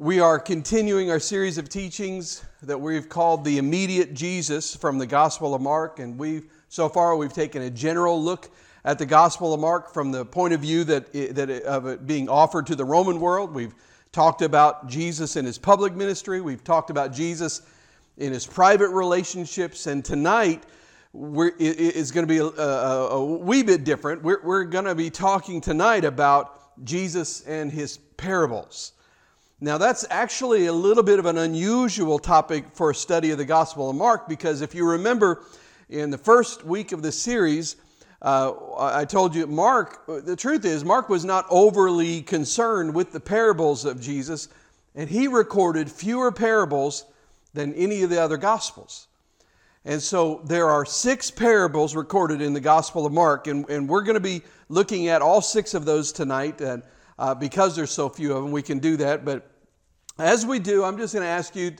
We are continuing our series of teachings that we've called the immediate Jesus from the Gospel of Mark, and we've so far we've taken a general look at the Gospel of Mark from the point of view that, it, that it, of it being offered to the Roman world. We've talked about Jesus in his public ministry. We've talked about Jesus in his private relationships, and tonight we're, it, it's going to be a, a, a wee bit different. We're, we're going to be talking tonight about Jesus and his parables. Now, that's actually a little bit of an unusual topic for a study of the Gospel of Mark because if you remember in the first week of the series, uh, I told you, Mark, the truth is, Mark was not overly concerned with the parables of Jesus, and he recorded fewer parables than any of the other Gospels. And so there are six parables recorded in the Gospel of Mark, and, and we're going to be looking at all six of those tonight. And uh, because there's so few of them, we can do that. But as we do, I'm just going to ask you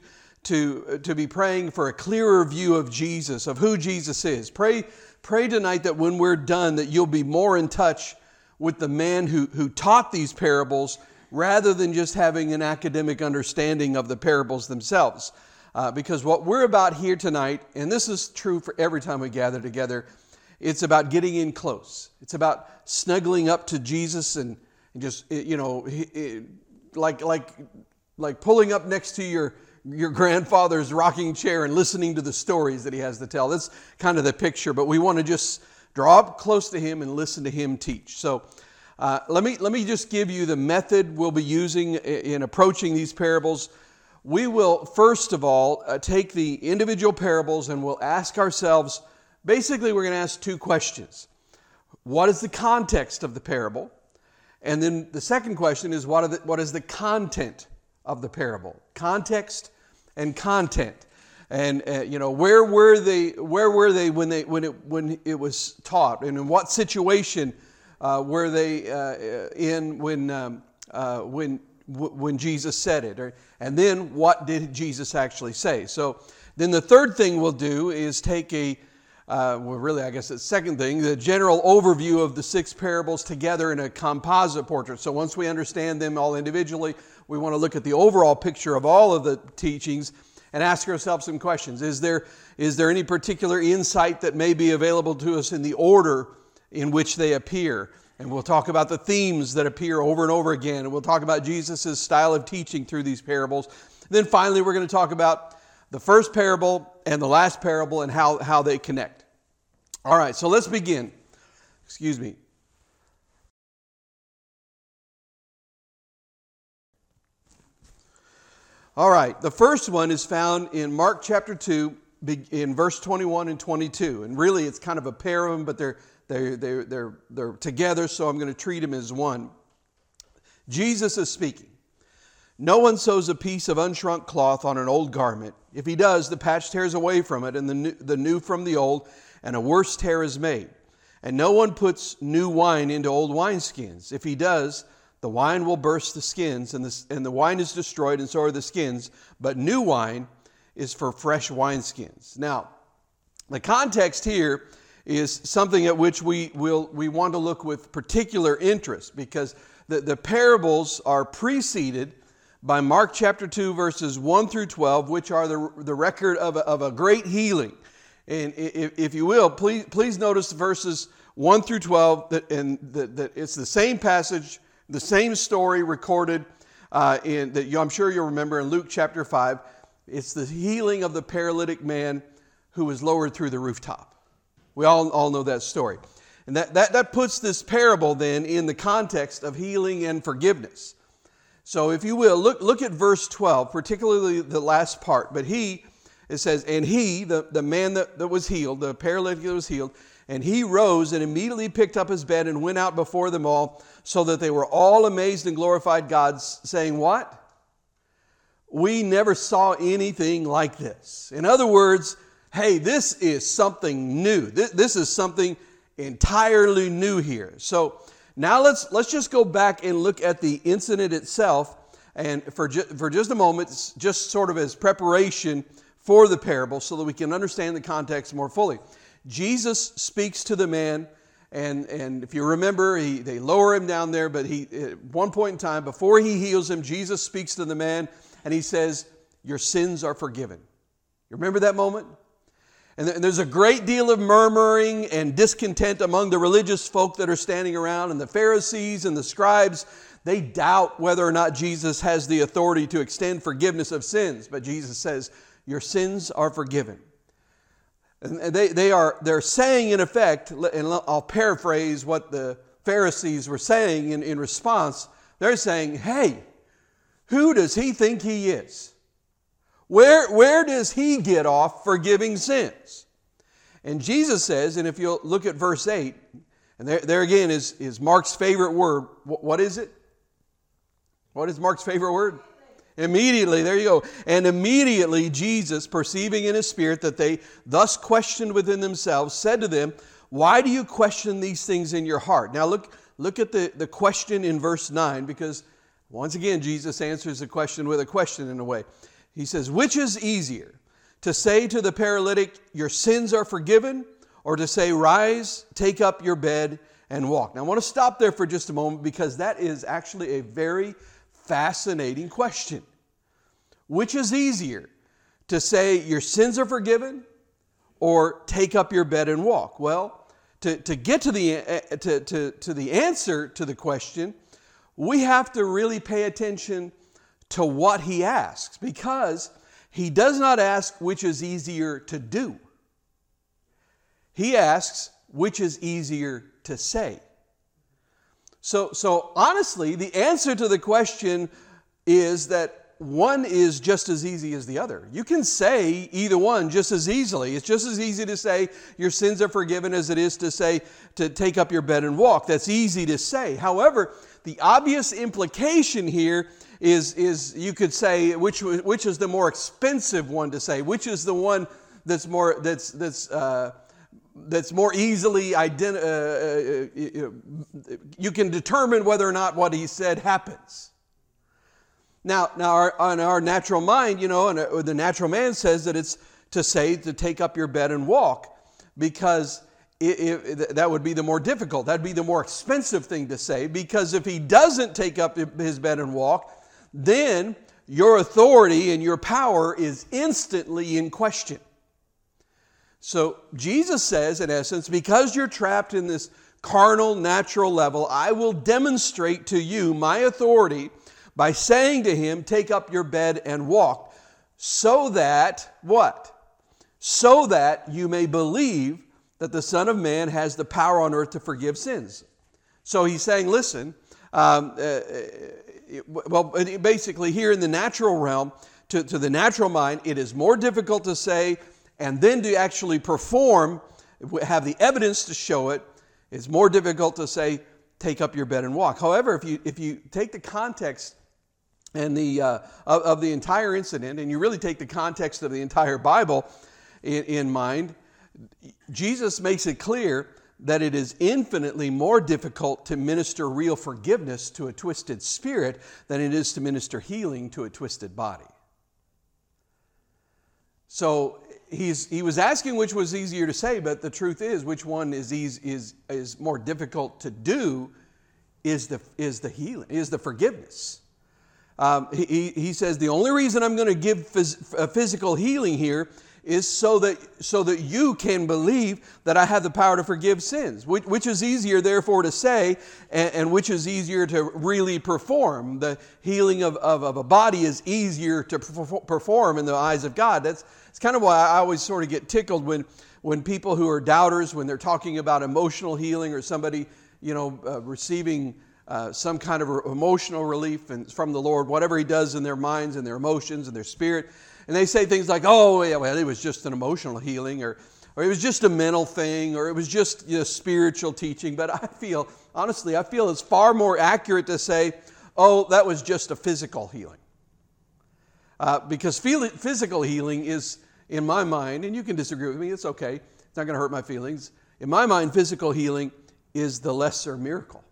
to, to be praying for a clearer view of Jesus, of who Jesus is. Pray, pray tonight that when we're done, that you'll be more in touch with the man who, who taught these parables rather than just having an academic understanding of the parables themselves. Uh, because what we're about here tonight, and this is true for every time we gather together, it's about getting in close. It's about snuggling up to Jesus and and just you know like like like pulling up next to your your grandfather's rocking chair and listening to the stories that he has to tell. That's kind of the picture, but we want to just draw up close to him and listen to him teach. So uh, let me let me just give you the method we'll be using in approaching these parables. We will first of all uh, take the individual parables and we'll ask ourselves. Basically, we're going to ask two questions. What is the context of the parable? And then the second question is what, the, what is the content of the parable? Context and content. And uh, you know where were they? Where were they when they when it when it was taught? And in what situation uh, were they uh, in when um, uh, when when Jesus said it? Or, and then what did Jesus actually say? So then the third thing we'll do is take a uh, well, really, I guess the second thing, the general overview of the six parables together in a composite portrait. So once we understand them all individually, we want to look at the overall picture of all of the teachings and ask ourselves some questions. Is there, is there any particular insight that may be available to us in the order in which they appear? And we'll talk about the themes that appear over and over again. And we'll talk about Jesus' style of teaching through these parables. Then finally, we're going to talk about the first parable and the last parable and how, how they connect. All right, so let's begin. Excuse me. All right, the first one is found in Mark chapter 2, in verse 21 and 22. And really, it's kind of a pair of them, but they're, they're, they're, they're, they're together, so I'm going to treat them as one. Jesus is speaking. No one sews a piece of unshrunk cloth on an old garment. If he does, the patch tears away from it, and the new, the new from the old, and a worse tear is made. And no one puts new wine into old wineskins. If he does, the wine will burst the skins, and the, and the wine is destroyed, and so are the skins. But new wine is for fresh wineskins. Now, the context here is something at which we, will, we want to look with particular interest because the, the parables are preceded by Mark chapter 2, verses 1 through 12, which are the, the record of a, of a great healing. And if, you will, please, please notice verses 1 through 12, that, and that, it's the same passage, the same story recorded uh, in, that I'm sure you'll remember in Luke chapter 5. It's the healing of the paralytic man who was lowered through the rooftop. We all, all know that story. And that, that, that puts this parable then in the context of healing and forgiveness. So, if you will, look, look at verse 12, particularly the last part. But he, it says, and he, the, the man that, that was healed, the paralytic that was healed, and he rose and immediately picked up his bed and went out before them all, so that they were all amazed and glorified God, saying, What? We never saw anything like this. In other words, hey, this is something new. This, this is something entirely new here. So, now let's, let's just go back and look at the incident itself. And for, ju- for just a moment, just sort of as preparation for the parable so that we can understand the context more fully. Jesus speaks to the man And, and if you remember, he, they lower him down there, but he, at one point in time, before he heals him, Jesus speaks to the man and he says, Your sins are forgiven. You remember that moment? And there's a great deal of murmuring and discontent among the religious folk that are standing around, and the Pharisees and the scribes. They doubt whether or not Jesus has the authority to extend forgiveness of sins. But Jesus says, Your sins are forgiven. And they, they are they're saying, in effect, and I'll paraphrase what the Pharisees were saying in, in response. They're saying, Hey, who does he think he is? Where, where does he get off forgiving sins? And Jesus says, and if you'll look at verse 8, and there, there again is, is Mark's favorite word. what is it? What is Mark's favorite word? Immediately, there you go. And immediately Jesus, perceiving in his spirit that they thus questioned within themselves, said to them, Why do you question these things in your heart? Now look, look at the, the question in verse 9, because once again, Jesus answers the question with a question in a way. He says, Which is easier, to say to the paralytic, Your sins are forgiven, or to say, Rise, take up your bed, and walk? Now I want to stop there for just a moment because that is actually a very fascinating question. Which is easier, to say your sins are forgiven or take up your bed and walk? Well, to, to get to the, uh, to, to, to the answer to the question, we have to really pay attention to what he asks because he does not ask which is easier to do. He asks which is easier to say. So, so honestly, the answer to the question is that one is just as easy as the other. You can say either one just as easily. It's just as easy to say your sins are forgiven as it is to say to take up your bed and walk. That's easy to say. However, the obvious implication here is, is you could say which, which is the more expensive one to say, which is the one that's more that's that's uh, that's more easily ident- uh, uh, uh, you can determine whether or not what he said happens. Now, now our, on our natural mind, you know, and uh, the natural man says that it's to say to take up your bed and walk, because it, it, that would be the more difficult. That'd be the more expensive thing to say, because if he doesn't take up his bed and walk, then your authority and your power is instantly in question. So Jesus says, in essence, because you're trapped in this carnal, natural level, I will demonstrate to you my authority by saying to him, Take up your bed and walk, so that, what? So that you may believe that the Son of Man has the power on earth to forgive sins. So he's saying, Listen, um, uh, well, basically, here in the natural realm, to, to the natural mind, it is more difficult to say and then to actually perform, have the evidence to show it, it, is more difficult to say, take up your bed and walk. However, if you, if you take the context and the, uh, of, of, the entire incident, and you really take the context of the entire Bible in, in mind, Jesus makes it clear that it is infinitely more difficult to minister real forgiveness to a twisted spirit than it is to minister healing to a twisted body. So he's, he was asking which was easier to say, but the truth is, which one is, easy, is, is more difficult to do is the, is the healing, is the forgiveness. Um, he, he says, The only reason I'm going to give phys- physical healing here is so that, so that you can believe that I have the power to forgive sins. Which, which is easier, therefore, to say, and, and, which is easier to really perform. The healing of, of, of a body is easier to perform in the eyes of God. That's, that's kind of why I always sort of get tickled when, when people who are doubters, when they're talking about emotional healing or somebody, you know, uh, receiving uh, some kind of emotional relief and, from the Lord, whatever He does in their minds and their emotions and their spirit and they say things like, oh, yeah, well, it was just an emotional healing, or, or it was just a mental thing, or it was just you know, spiritual teaching. But I feel, honestly, I feel it's far more accurate to say, oh, that was just a physical healing. Uh, because physical healing is, in my mind, and you can disagree with me, it's okay, it's not going to hurt my feelings. In my mind, physical healing is the lesser miracle.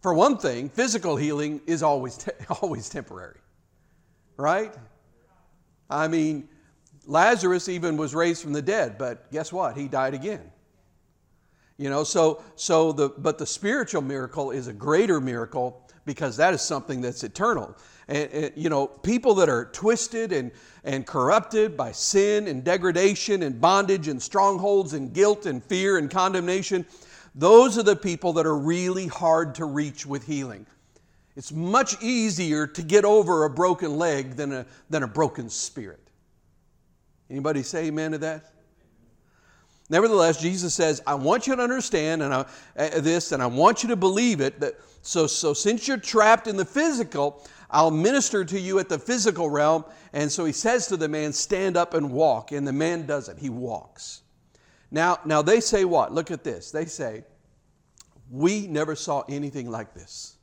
For one thing, physical healing is always, te- always temporary, right? I mean, Lazarus even was raised from the dead, but guess what? He died again. You know, so so the but the spiritual miracle is a greater miracle because that is something that's eternal. And, and, you know, people that are twisted and, and corrupted by sin and degradation and bondage and strongholds and guilt and fear and condemnation, those are the people that are really hard to reach with healing. It's much easier to get over a broken leg than a, than a broken spirit. Anybody say amen to that? Nevertheless, Jesus says, I want you to understand and I, uh, this, and I want you to believe it. That, so, so, since you're trapped in the physical, I'll minister to you at the physical realm. And so he says to the man, Stand up and walk. And the man does it. He walks. Now, now they say what? Look at this. They say, We never saw anything like this.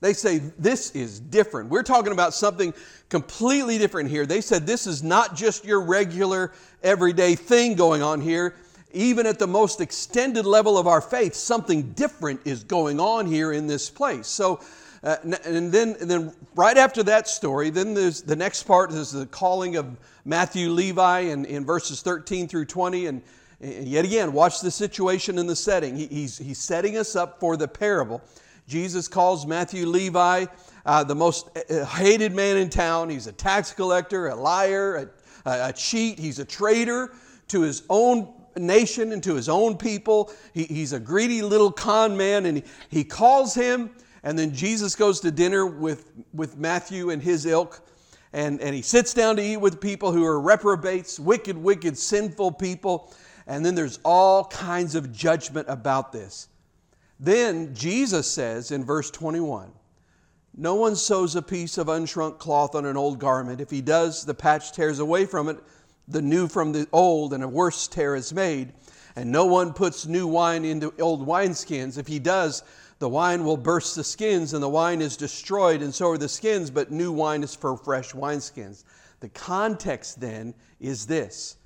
They say this is different. We're talking about something completely different here. They said this is not just your regular everyday thing going on here. Even at the most extended level of our faith, something different is going on here in this place. So, uh, and then, and then right after that story, then there's the next part is the calling of Matthew Levi in, in verses 13 through 20. And, and yet again, watch the situation and the setting. He, he's, he's setting us up for the parable. Jesus calls Matthew Levi uh, the most uh, hated man in town. He's a tax collector, a liar, a, a cheat. He's a traitor to his own nation and to his own people. He, he's a greedy little con man, and he, he calls him. And then Jesus goes to dinner with, with Matthew and his ilk. And, and he sits down to eat with people who are reprobates, wicked, wicked, sinful people. And then there's all kinds of judgment about this. Then Jesus says in verse 21 No one sews a piece of unshrunk cloth on an old garment. If he does, the patch tears away from it, the new from the old, and a worse tear is made. And no one puts new wine into old wineskins. If he does, the wine will burst the skins, and the wine is destroyed, and so are the skins, but new wine is for fresh wineskins. The context then is this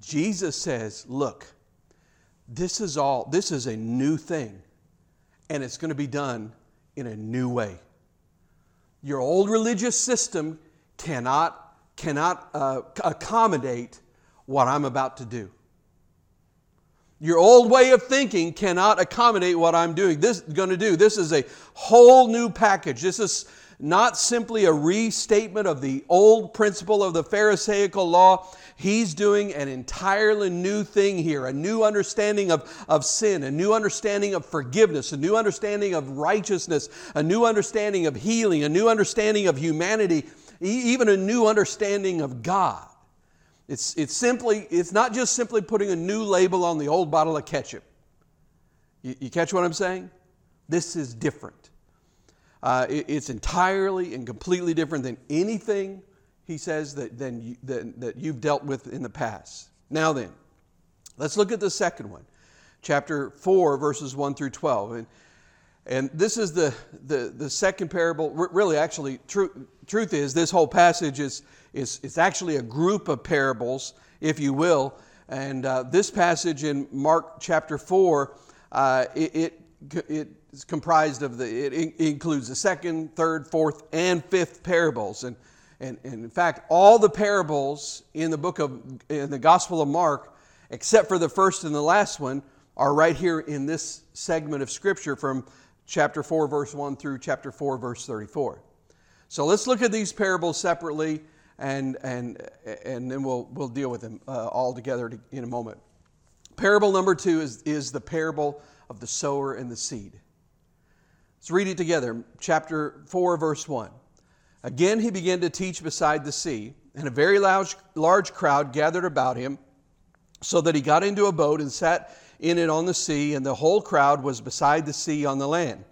Jesus says, Look, this is all, this is a new thing and it's going to be done in a new way. Your old religious system cannot, cannot uh, accommodate what I'm about to do. Your old way of thinking cannot accommodate what I'm doing. This going to do. This is a whole new package. This is not simply a restatement of the old principle of the Pharisaical law. He's doing an entirely new thing here, a new understanding of, of sin, a new understanding of forgiveness, a new understanding of righteousness, a new understanding of healing, a new understanding of humanity, even a new understanding of God. It's, it's simply, it's not just simply putting a new label on the old bottle of ketchup. You, you catch what I'm saying? This is different. Uh, it, it's entirely and completely different than anything, he says, that, than you, that, that you've dealt with in the past. Now then, let's look at the second one, chapter 4, verses 1 through 12. And, and this is the, the, the second parable. Really, actually, tr- truth is, this whole passage is, is it's actually a group of parables, if you will. And uh, this passage in Mark chapter 4, uh, it, it, it is comprised of the, it includes the second, third, fourth, and fifth parables. And, and, and in fact, all the parables in the book of, in the Gospel of Mark, except for the first and the last one, are right here in this segment of Scripture from chapter 4, verse 1 through chapter 4, verse 34. So let's look at these parables separately, and, and, and then we'll, we'll deal with them uh, all together in a moment. Parable number two is, is the parable of the sower and the seed. Let's read it together. Chapter 4, verse 1. Again, he began to teach beside the sea, and a very large, large crowd gathered about him, so that he got into a boat and sat in it on the sea, and the whole crowd was beside the sea on the land.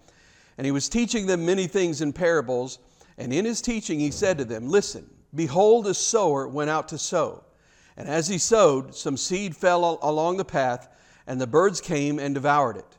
And he was teaching them many things in parables, and in his teaching he said to them, Listen, behold, a sower went out to sow. And as he sowed, some seed fell along the path, and the birds came and devoured it.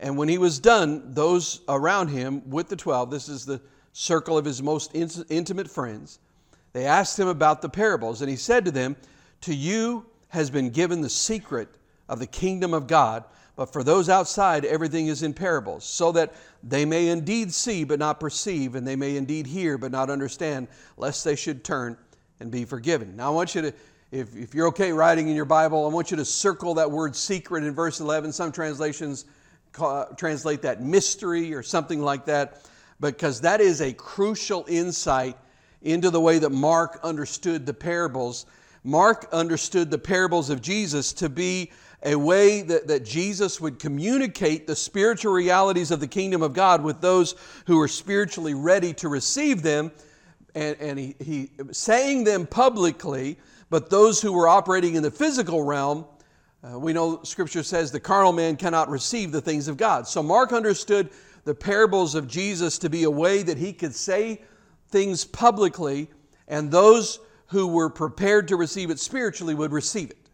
And when he was done, those around him with the 12, this is the circle of his most intimate friends, they asked him about the parables. And he said to them, To you has been given the secret of the kingdom of God, but for those outside, everything is in parables, so that they may indeed see but not perceive, and they may indeed hear but not understand, lest they should turn and be forgiven. Now, I want you to, if, if you're okay writing in your Bible, I want you to circle that word secret in verse 11. Some translations translate that mystery or something like that, because that is a crucial insight into the way that Mark understood the parables. Mark understood the parables of Jesus to be a way that, that Jesus would communicate the spiritual realities of the kingdom of God with those who are spiritually ready to receive them. And, and he, he saying them publicly, but those who were operating in the physical realm, uh, we know Scripture says the carnal man cannot receive the things of God. So Mark understood the parables of Jesus to be a way that he could say things publicly, and those who were prepared to receive it spiritually would receive it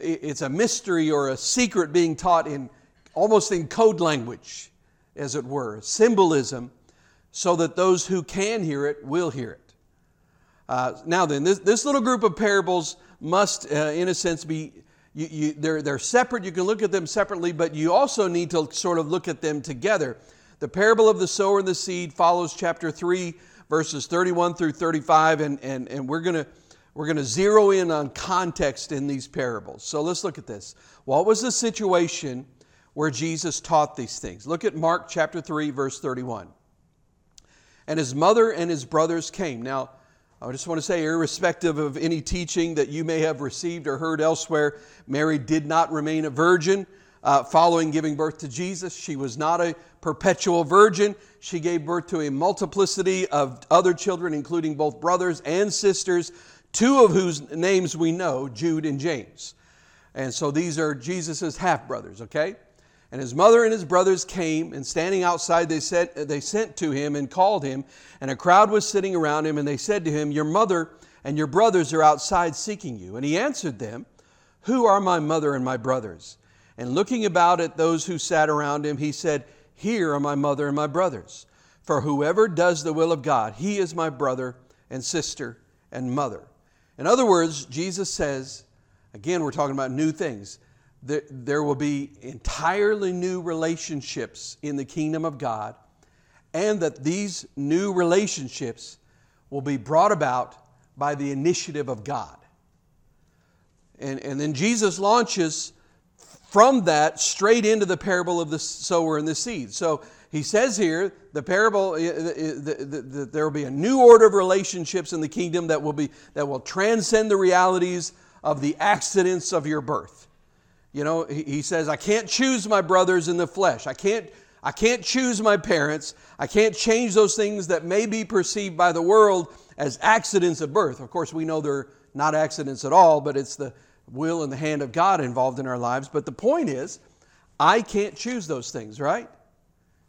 it's a mystery or a secret being taught in almost in code language, as it were, symbolism, so that those who can hear it will hear it. Uh, now, then, this, this little group of parables must, uh, in a sense, be you, you, they're, they're separate. You can look at them separately, but you also need to sort of look at them together. The parable of the sower and the seed follows chapter 3, verses 31 through 35, and, and, and we're going to we're going to zero in on context in these parables. So let's look at this. What was the situation where Jesus taught these things? Look at Mark chapter 3, verse 31. And his mother and his brothers came. Now, I just want to say, irrespective of any teaching that you may have received or heard elsewhere, Mary did not remain a virgin uh, following giving birth to Jesus. She was not a perpetual virgin. She gave birth to a multiplicity of other children, including both brothers and sisters two of whose names we know, Jude and James. And so these are Jesus' half brothers, okay? And his mother and his brothers came, and standing outside, they, said, they sent to him and called him. And a crowd was sitting around him, and they said to him, Your mother and your brothers are outside seeking you. And he answered them, Who are my mother and my brothers? And looking about at those who sat around him, he said, Here are my mother and my brothers. For whoever does the will of God, he is my brother and sister and mother. In other words, Jesus says, again, we're talking about new things. There will be entirely new relationships in the kingdom of God, and that these new relationships will be brought about by the initiative of God. And, and then Jesus launches from that straight into the parable of the sower and the seed. So he says here, the parable, that there will be a new order of relationships in the kingdom that will, be, that will transcend the realities of the accidents of your birth. You know, he says, I can't choose my brothers in the flesh. I can't, I can't choose my parents. I can't change those things that may be perceived by the world as accidents of birth. Of course, we know they're not accidents at all, but it's the will and the hand of God involved in our lives. But the point is, I can't choose those things, right?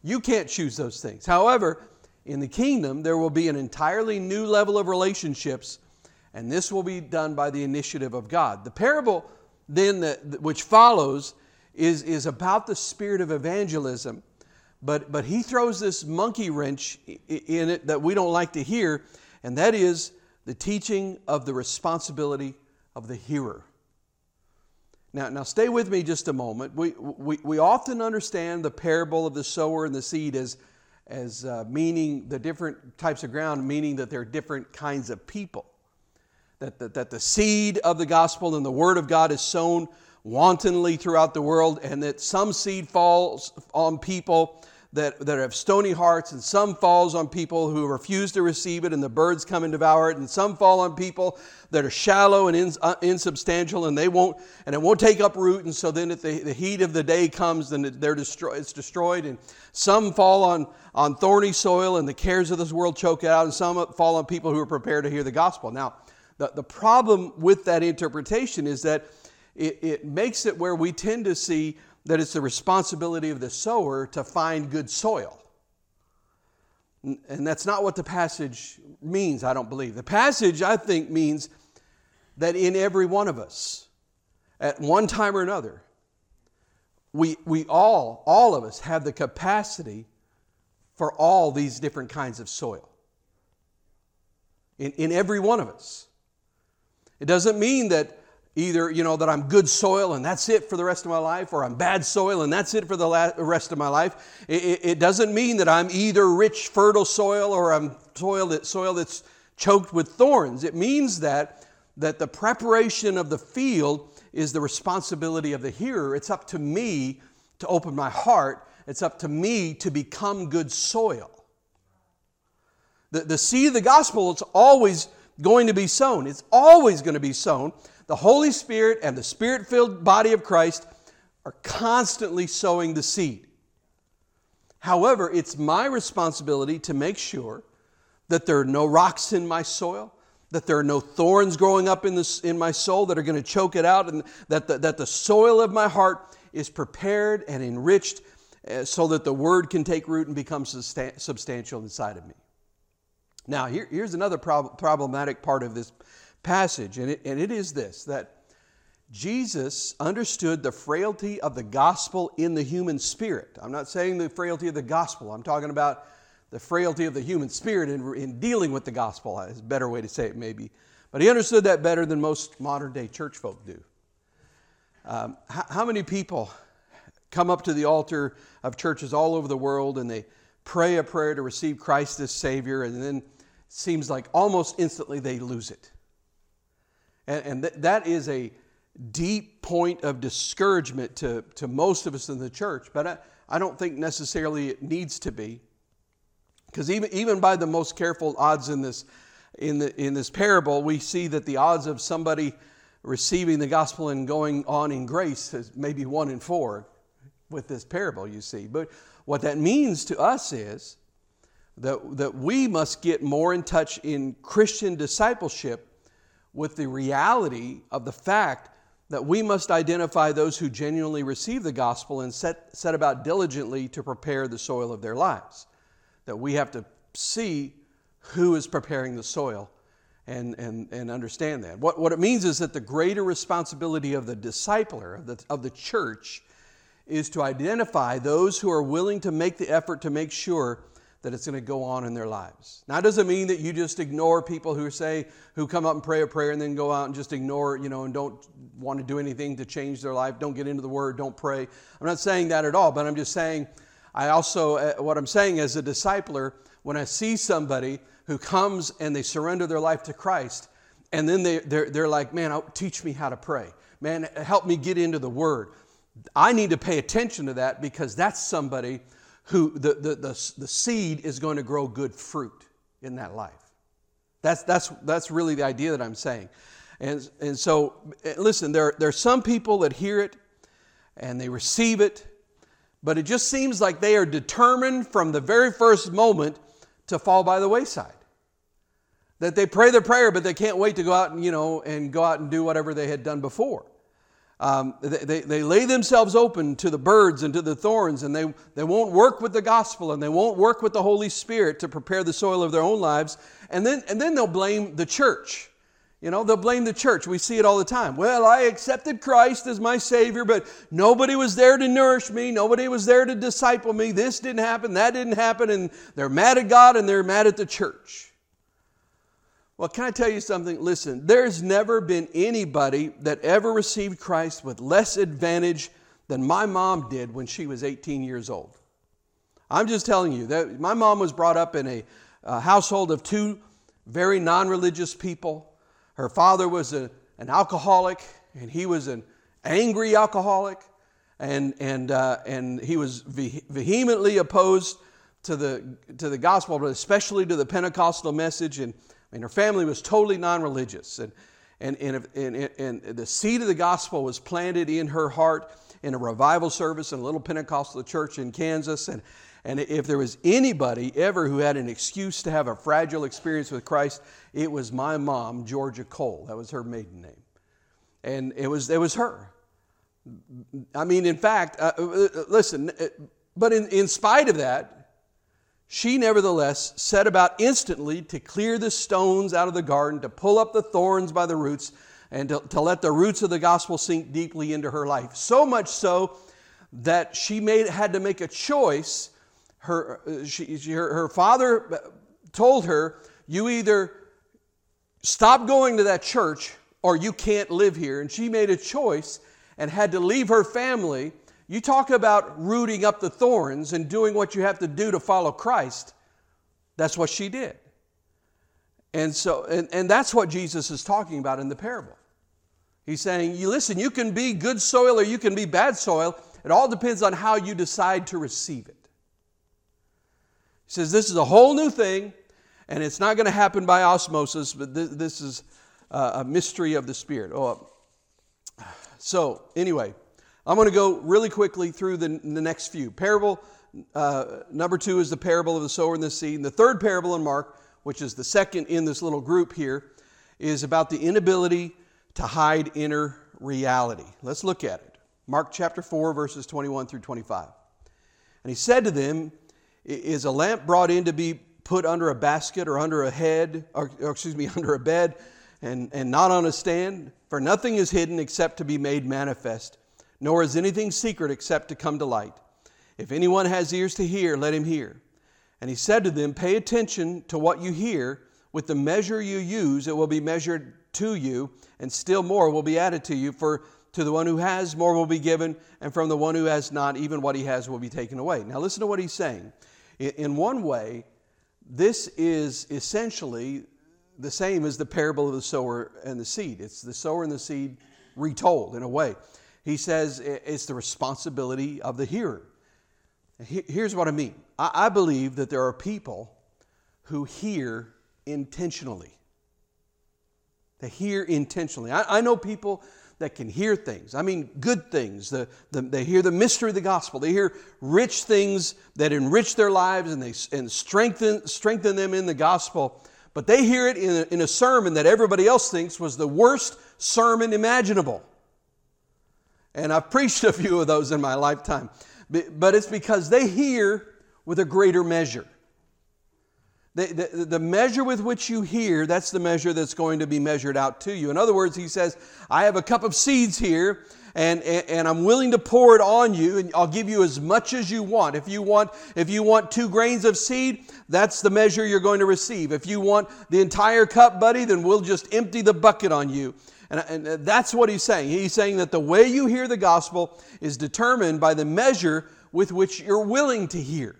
You can't choose those things. However, in the kingdom, there will be an entirely new level of relationships, and this will be done by the initiative of God. The parable, then, that, which follows, is, is about the spirit of evangelism, but, but he throws this monkey wrench in it that we don't like to hear, and that is the teaching of the responsibility of the hearer. Now, now stay with me just a moment. We, we, we often understand the parable of the sower and the seed as, as uh, meaning the different types of ground, meaning that there are different kinds of people. That, that, that the seed of the gospel and the word of God is sown wantonly throughout the world, and that some seed falls on people that, that have stony hearts, and some falls on people who refuse to receive it, and the birds come and devour it, and some fall on people that are shallow and ins, uh, insubstantial, and they won't, and it won't take up root, and so then if the, the heat of the day comes, then they're destroy, it's destroyed, and some fall on, on thorny soil, and the cares of this world choke it out, and some fall on people who are prepared to hear the gospel. Now, the, the problem with that interpretation is that it, it makes it where we tend to see that it's the responsibility of the sower to find good soil. And that's not what the passage means, I don't believe. The passage, I think, means that in every one of us, at one time or another, we, we all, all of us, have the capacity for all these different kinds of soil in, in every one of us. It doesn't mean that either, you know, that I'm good soil and that's it for the rest of my life, or I'm bad soil and that's it for the rest of my life. It, it doesn't mean that I'm either rich, fertile soil or I'm soil, that, soil that's choked with thorns. It means that, that the preparation of the field is the responsibility of the hearer. It's up to me to open my heart, it's up to me to become good soil. The, the seed of the gospel is always going to be sown. It's always going to be sown. The Holy Spirit and the Spirit filled body of Christ are constantly sowing the seed. However, it's my responsibility to make sure that there are no rocks in my soil, that there are no thorns growing up in, this, in my soul that are going to choke it out, and that the, that the soil of my heart is prepared and enriched uh, so that the word can take root and become substantial inside of me. Now, here, here's another prob- problematic part of this passage, and it, and it is this that Jesus understood the frailty of the gospel in the human spirit. I'm not saying the frailty of the gospel, I'm talking about the frailty of the human spirit in, in dealing with the gospel, is a better way to say it, maybe. But he understood that better than most modern day church folk do. Um, how, how many people come up to the altar of churches all over the world and they pray a prayer to receive Christ as Savior, and then seems like almost instantly they lose it. And, and th- that is a deep point of discouragement to, to most of us in the church, but I, I don't think necessarily it needs to be. Because even, even by the most careful odds in this, in, the, in this parable, we see that the odds of somebody receiving the gospel and going on in grace is maybe one in four with this parable, you see. But what that means to us is that, that we must get more in touch in Christian discipleship with the reality of the fact that we must identify those who genuinely receive the gospel and set, set about diligently to prepare the soil of their lives that we have to see who is preparing the soil and, and, and understand that. What, what it means is that the greater responsibility of the discipler, of the, of the church, is to identify those who are willing to make the effort to make sure that it's going to go on in their lives. Now, it doesn't mean that you just ignore people who say, who come up and pray a prayer and then go out and just ignore, you know, and don't want to do anything to change their life, don't get into the Word, don't pray. I'm not saying that at all, but I'm just saying I also, uh, what I'm saying as a discipler, when I see somebody who comes and they surrender their life to Christ, and then they, they're, they're like, man, oh, teach me how to pray. Man, help me get into the Word. I need to pay attention to that because that's somebody who the, the, the, the seed is going to grow good fruit in that life. That's, that's, that's really the idea that I'm saying. And, and so, eh, listen, there, there are some people that hear it and they receive it but it just seems like they are determined from the very first moment to fall by the wayside. That they pray the prayer, but they can't wait to go out and, you know, and go out and do whatever they had done before. Um, they, they, lay themselves open to the birds and to the thorns, and they, they won't work with the gospel and they won't work with the Holy Spirit to prepare the soil of their own lives. And then, and then they'll blame the church. You know, they'll blame the church. We see it all the time. Well, I accepted Christ as my Savior, but nobody was there to nourish me. Nobody was there to disciple me. This didn't happen, that didn't happen. And they're mad at God and they're mad at the church. Well, can I tell you something? Listen, there's never been anybody that ever received Christ with less advantage than my mom did when she was 18 years old. I'm just telling you that my mom was brought up in a, a household of two very non religious people. Her father was a, an alcoholic, and he was an angry alcoholic, and, and, uh, and he was vehemently opposed to the, to the gospel, but especially to the Pentecostal message. And, and her family was totally non religious. And, and, and, and, and the seed of the gospel was planted in her heart in a revival service in a little Pentecostal church in Kansas. And, and if there was anybody ever who had an excuse to have a fragile experience with Christ, it was my mom, Georgia Cole. That was her maiden name. And it was, it was her. I mean, in fact, uh, uh listen, uh, but in, in spite of that, she nevertheless set about instantly to clear the stones out of the garden, to pull up the thorns by the roots, and to, to let the roots of the gospel sink deeply into her life. So much so that she made, had to make a choice. Her, uh, she, she, her, her father uh, told her, You either stop going to that church or you can't live here. And she made a choice and had to leave her family. You talk about rooting up the thorns and doing what you have to do to follow Christ. That's what she did. And so, and, and that's what Jesus is talking about in the parable. He's saying, you listen, you can be good soil or you can be bad soil. It all depends on how you decide to receive it. He says, this is a whole new thing, and it's not going to happen by osmosis, but this, this is uh, a mystery of the Spirit. Oh, so, anyway, I'm going to go really quickly through the, the next few. Parable uh, number two is the parable of the sower and the seed. And the third parable in Mark, which is the second in this little group here, is about the inability to hide inner reality. Let's look at it. Mark chapter 4, verses 21 through 25. And he said to them, Is a lamp brought in to be put under a basket or under a head, or, or excuse me, under a bed, and, and not on a stand? For nothing is hidden except to be made manifest, nor is anything secret except to come to light. If anyone has ears to hear, let him hear. And he said to them, Pay attention to what you hear. With the measure you use, it will be measured to you, and still more will be added to you. For to the one who has, more will be given, and from the one who has not, even what he has will be taken away. Now, listen to what he's saying. In one way, this is essentially the same as the parable of the sower and the seed. It's the sower and the seed retold in a way. He says it's the responsibility of the hearer. Here's what I mean I believe that there are people who hear intentionally. They hear intentionally. I, know people that can hear things. I mean, good things. The, the, they hear the mystery of the gospel. They hear rich things that enrich their lives and, they, and strengthen, strengthen them in the gospel. But they hear it in a, in a sermon that everybody else thinks was the worst sermon imaginable. And I've preached a few of those in my lifetime. But it's because they hear with a greater measure. The, the, the, measure with which you hear, that's the measure that's going to be measured out to you. In other words, he says, I have a cup of seeds here, and, and, and, I'm willing to pour it on you, and I'll give you as much as you want. If you want, if you want two grains of seed, that's the measure you're going to receive. If you want the entire cup, buddy, then we'll just empty the bucket on you. And, and that's what he's saying. He's saying that the way you hear the gospel is determined by the measure with which you're willing to hear.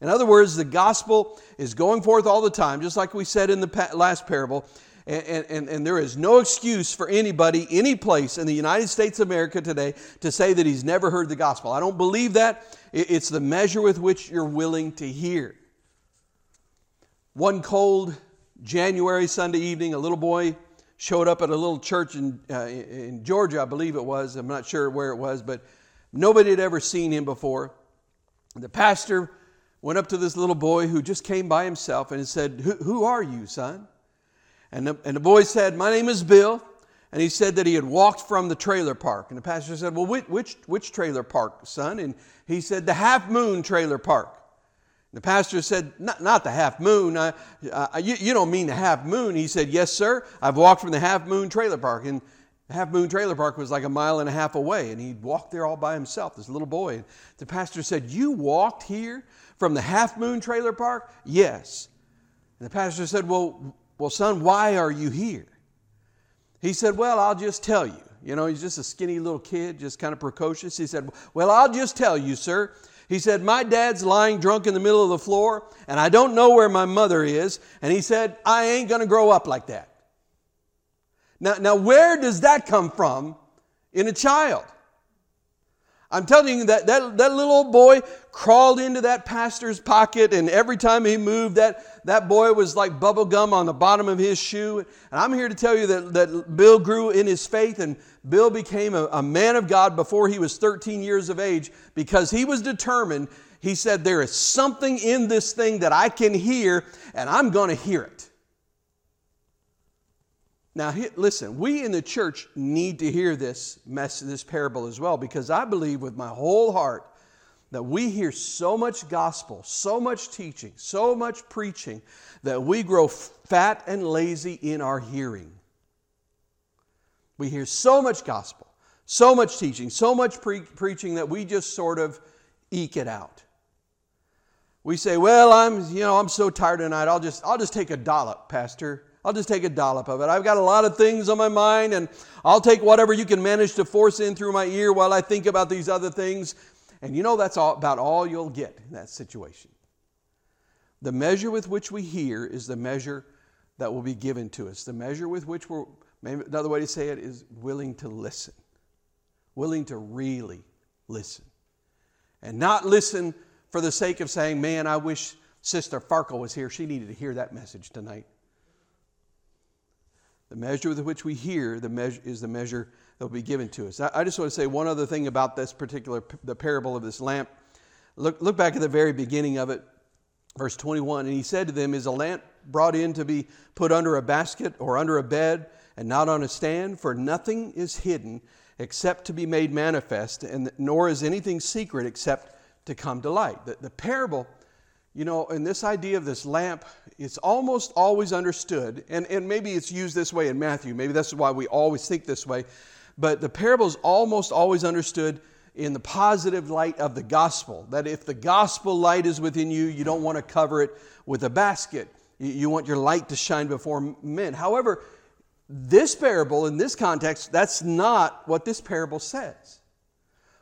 In other words, the gospel is going forth all the time, just like we said in the last parable. And, and, and, there is no excuse for anybody, any place in the United States of America today to say that he's never heard the gospel. I don't believe that. It's the measure with which you're willing to hear. One cold January Sunday evening, a little boy showed up at a little church in, uh, in Georgia, I believe it was. I'm not sure where it was, but nobody had ever seen him before. The pastor went up to this little boy who just came by himself and said, Who, are you, son? And the, and the boy said, My name is Bill. And he said that he had walked from the trailer park. And the pastor said, Well, which, which, which trailer park, son? And he said, The Half Moon Trailer Park. The pastor said, Not, not the half moon. Uh, you, you don't mean the half moon. He said, Yes, sir. I've walked from the half moon trailer park. And the half moon trailer park was like a mile and a half away. And he walked there all by himself, this little boy. The pastor said, You walked here from the half moon trailer park? Yes. And the pastor said, Well, well, son, why are you here? He said, Well, I'll just tell you. You know, he's just a skinny little kid, just kind of precocious. He said, Well, I'll just tell you, sir. He said, My dad's lying drunk in the middle of the floor, and I don't know where my mother is. And he said, I ain't going to grow up like that. Now, now, where does that come from in a child? I'm telling you that, that that little old boy crawled into that pastor's pocket, and every time he moved, that, that boy was like bubble gum on the bottom of his shoe. And I'm here to tell you that, that Bill grew in his faith and Bill became a, a man of God before he was 13 years of age because he was determined. He said, There is something in this thing that I can hear, and I'm going to hear it. Now, listen, we in the church need to hear this mess, this parable as well, because I believe with my whole heart that we hear so much gospel, so much teaching, so much preaching that we grow fat and lazy in our hearing. We hear so much gospel, So much teaching, so much pre- preaching that we just sort of eke it out. We say, "Well, I'm, you know, I'm so tired tonight. I'll just I'll just take a dollop, pastor. I'll just take a dollop of it. I've got a lot of things on my mind and I'll take whatever you can manage to force in through my ear while I think about these other things." And you know that's all, about all you'll get in that situation. The measure with which we hear is the measure that will be given to us. The measure with which we're, another way to say it is willing to listen, willing to really listen. And not listen for the sake of saying, man, I wish Sister Farkle was here. She needed to hear that message tonight. The measure with which we hear the measure, is the measure that will be given to us. I, just want to say one other thing about this particular the parable of this lamp. Look, look back at the very beginning of it, verse 21. And he said to them, Is a lamp brought in to be put under a basket or under a bed and not on a stand? For nothing is hidden except to be made manifest, and nor is anything secret except to come to light. The, the parable, you know, and this idea of this lamp, it's almost always understood, and, and maybe it's used this way in Matthew. Maybe that's why we always think this way. But the parable is almost always understood in the positive light of the gospel. That if the gospel light is within you, you don't want to cover it with a basket. You want your light to shine before men. However, this parable, in this context, that's not what this parable says.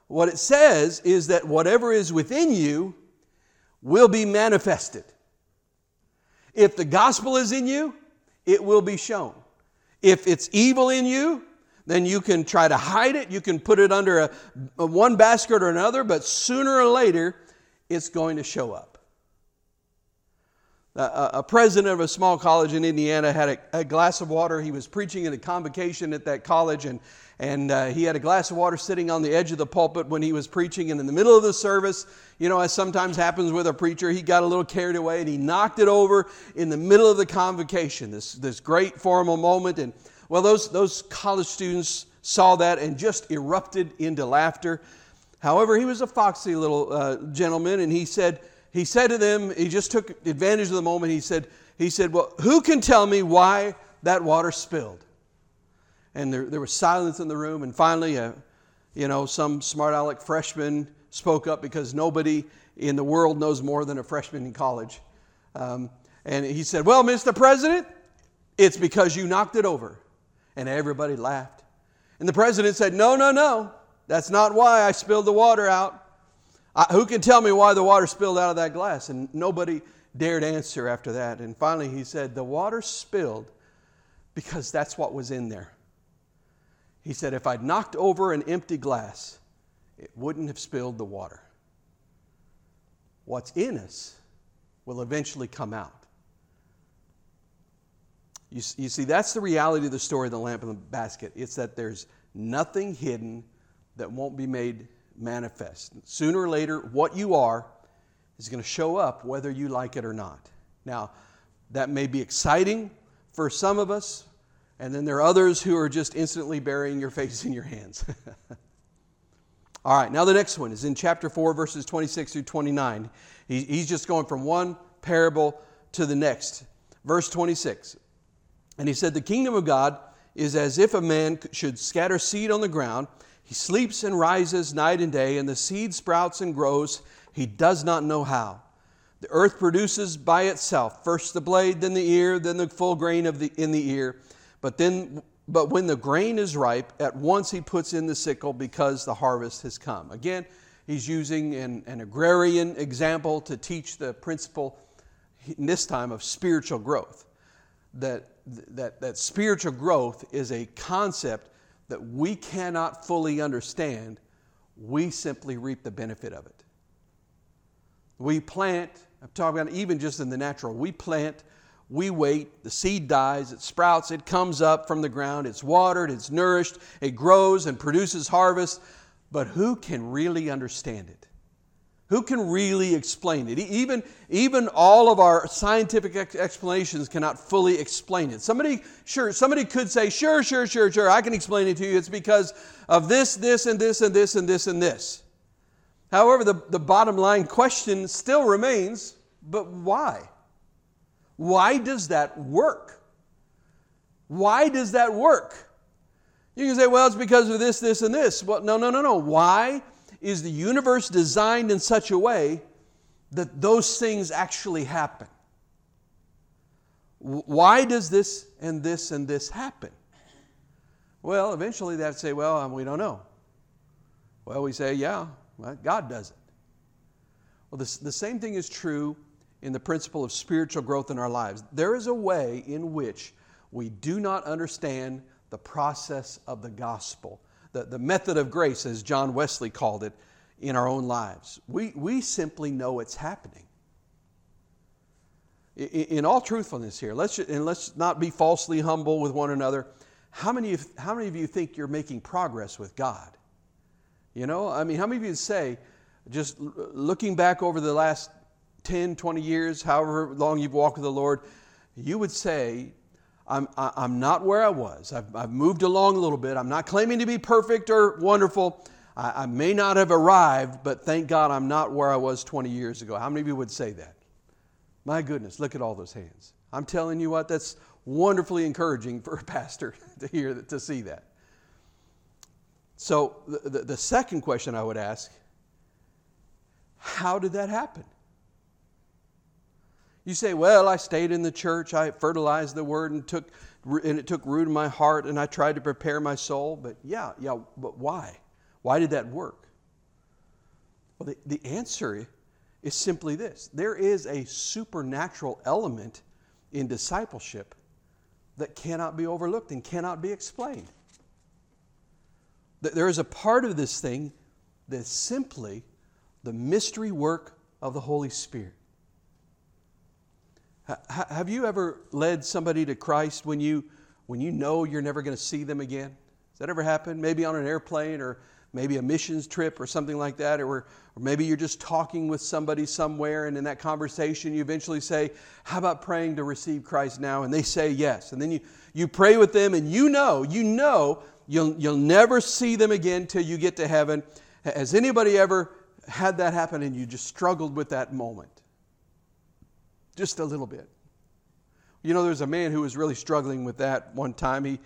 What it says is that whatever is within you will be manifested. If the gospel is in you, it will be shown. If it's evil in you, then you can try to hide it. You can put it under a, a one basket or another, but sooner or later, it's going to show up a, a, president of a small college in Indiana had a, a, glass of water. He was preaching at a convocation at that college, and, and uh, he had a glass of water sitting on the edge of the pulpit when he was preaching. And in the middle of the service, you know, as sometimes happens with a preacher, he got a little carried away and he knocked it over in the middle of the convocation, this, this great formal moment. And well, those, those college students saw that and just erupted into laughter. However, he was a foxy little uh, gentleman, and he said, he said to them, he just took advantage of the moment. He said, he said, Well, who can tell me why that water spilled? And there, there was silence in the room. And finally, uh, you know, some smart aleck freshman spoke up because nobody in the world knows more than a freshman in college. Um, and he said, Well, Mr. President, it's because you knocked it over. And everybody laughed. And the president said, No, no, no. That's not why I spilled the water out. I, who can tell me why the water spilled out of that glass? And nobody dared answer after that. And finally he said, The water spilled because that's what was in there. He said, If I'd knocked over an empty glass, it wouldn't have spilled the water. What's in us will eventually come out. You, you see, that's the reality of the story of the lamp and the basket. It's that there's nothing hidden that won't be made manifest. Sooner or later, what you are is going to show up whether you like it or not. Now, that may be exciting for some of us, and then there are others who are just instantly burying your face in your hands. All right, now the next one is in chapter 4, verses 26 through 29. He, he's just going from one parable to the next. Verse 26. And he said, The kingdom of God is as if a man should scatter seed on the ground he sleeps and rises night and day, and the seed sprouts and grows. He does not know how. The earth produces by itself first the blade, then the ear, then the full grain of the, in the ear. But, then, but when the grain is ripe, at once he puts in the sickle because the harvest has come. Again, he's using an, an agrarian example to teach the principle, this time, of spiritual growth. That, that, that spiritual growth is a concept that we cannot fully understand, we simply reap the benefit of it. We plant, I'm talking about even just in the natural, we plant, we wait, the seed dies, it sprouts, it comes up from the ground, it's watered, it's nourished, it grows and produces harvest, but who can really understand it? Who can really explain it? Even, even all of our scientific explanations cannot fully explain it. Somebody, sure, somebody could say, sure, sure, sure, sure, I can explain it to you. It's because of this, this, and this, and this, and this, and this. However, the, the bottom line question still remains but why? Why does that work? Why does that work? You can say, well, it's because of this, this, and this. Well, no, no, no, no. Why is the universe designed in such a way that those things actually happen? Why does this and this and this happen? Well, eventually they'd say, well, um, we don't know. Well, we say, yeah, well, God does it. Well, this, the same thing is true in the principle of spiritual growth in our lives. There is a way in which we do not understand the process of the gospel, the, the method of grace, as John Wesley called it, in our own lives. We, we simply know it's happening. In, in all truthfulness here, let's, and let's not be falsely humble with one another. How many, of, how many of you think you're making progress with God? You know, I mean, how many of you say, just looking back over the last 10, 20 years, however long you've walked with the Lord, you would say, I'm, I'm not where I was. I've, I've moved along a little bit. I'm not claiming to be perfect or wonderful. I, I may not have arrived, but thank God I'm not where I was 20 years ago. How many of you would say that? My goodness, look at all those hands. I'm telling you what, that's wonderfully encouraging for a pastor to hear to see that. So, the, the, the second question I would ask how did that happen? You say, well, I stayed in the church, I fertilized the word and took and it took root in my heart and I tried to prepare my soul. But yeah, yeah, but why? Why did that work? Well, the, the answer is simply this there is a supernatural element in discipleship that cannot be overlooked and cannot be explained. There is a part of this thing that's simply the mystery work of the Holy Spirit. Have you ever led somebody to Christ when you, when you know you're never going to see them again? Has that ever happened? Maybe on an airplane or maybe a missions trip or something like that, or, or maybe you're just talking with somebody somewhere, and in that conversation, you eventually say, How about praying to receive Christ now? And they say yes. And then you, you pray with them, and you know, you know, you'll, you'll never see them again till you get to heaven. Has anybody ever had that happen and you just struggled with that moment? Just a little bit. You know, there's a man who was really struggling with that one time. He,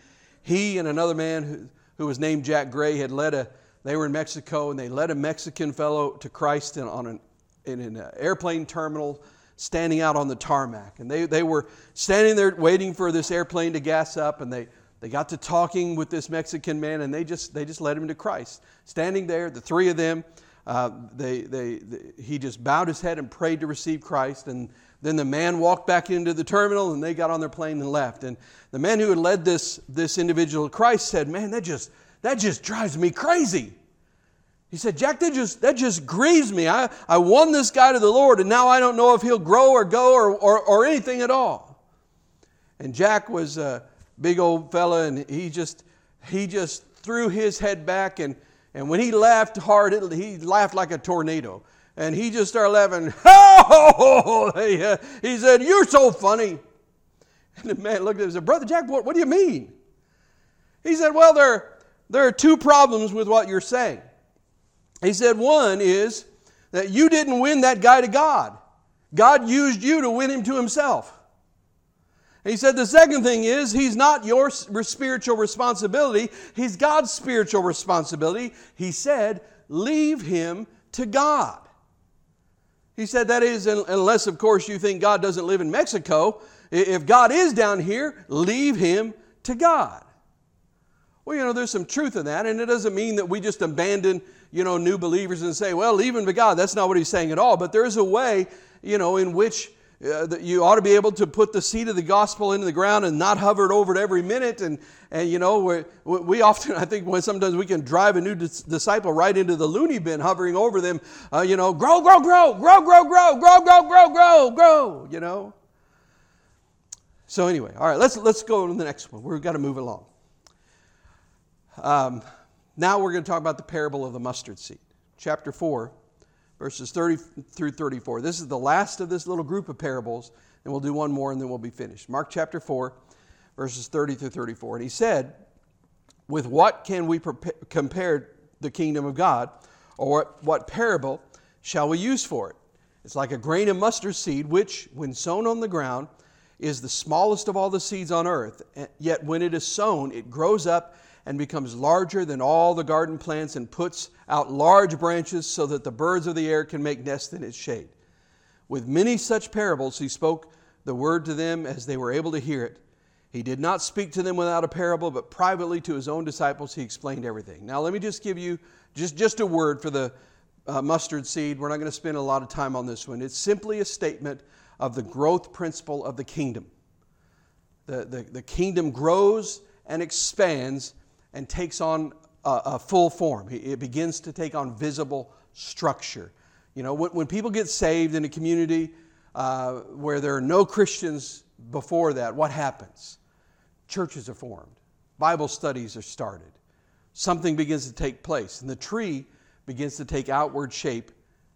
he and another man who, who was named Jack Gray had led a, they were in Mexico and they led a Mexican fellow to Christ in, on an, in an airplane terminal standing out on the tarmac. And they, they were standing there waiting for this airplane to gas up and they, they got to talking with this Mexican man and they just, they just led him to Christ. Standing there, the three of them, uh, they, they, they, he just bowed his head and prayed to receive Christ. And then the man walked back into the terminal and they got on their plane and left. And the man who had led this, this individual to Christ said, Man, that just, that just drives me crazy. He said, Jack, that just, that just grieves me. I, I won this guy to the Lord, and now I don't know if he'll grow or go or, or, or anything at all. And Jack was a big old fella, and he just, he just threw his head back, and, and when he laughed hard, he laughed like a tornado. And he just started laughing. Oh, uh, he said, You're so funny. And the man looked at him and said, Brother Jack, what, what do you mean? He said, Well, there, there are two problems with what you're saying. He said, One is that you didn't win that guy to God, God used you to win him to himself. he said, The second thing is, he's not your spiritual responsibility, he's God's spiritual responsibility. He said, Leave him to God. He said that is, unless, of course, you think God doesn't live in Mexico. If God is down here, leave him to God. Well, you know, there's some truth in that, and it doesn't mean that we just abandon, you know, new believers and say, well, leave him to God. That's not what he's saying at all. But there is a way, you know, in which uh, you ought to be able to put the seed of the gospel into the ground and not hover it over it every minute. And, and you know, we, we often, I think, when sometimes we can drive a new dis- disciple right into the loony bin, hovering over them, uh, you know, grow, grow, grow, grow, grow, grow, grow, grow, grow, grow, grow, you know. So anyway, all right, let's, let's go to the next one. We've got to move along. Um, now we're going to talk about the parable of the mustard seed. Chapter 4 verses 30 through 34. This is the last of this little group of parables, and we'll do one more and then we'll be finished. Mark chapter 4, verses 30 through 34. And he said, With what can we compare the kingdom of God, or what parable shall we use for it? It's like a grain of mustard seed, which, when sown on the ground, is the smallest of all the seeds on earth. Yet when it is sown, it grows up and becomes larger than all the garden plants and puts out large branches so that the birds of the air can make nests in its shade. With many such parables, he spoke the word to them as they were able to hear it. He did not speak to them without a parable, but privately to his own disciples he explained everything. Now, let me just give you just, just a word for the uh, mustard seed. We're not going to spend a lot of time on this one. It's simply a statement of the growth principle of the kingdom. The, the, the kingdom grows and expands and takes on a, a full form. It begins to take on visible structure. You know, when, when people get saved in a community uh, where there are no Christians before that, what happens? Churches are formed, Bible studies are started, something begins to take place, and the tree begins to take outward shape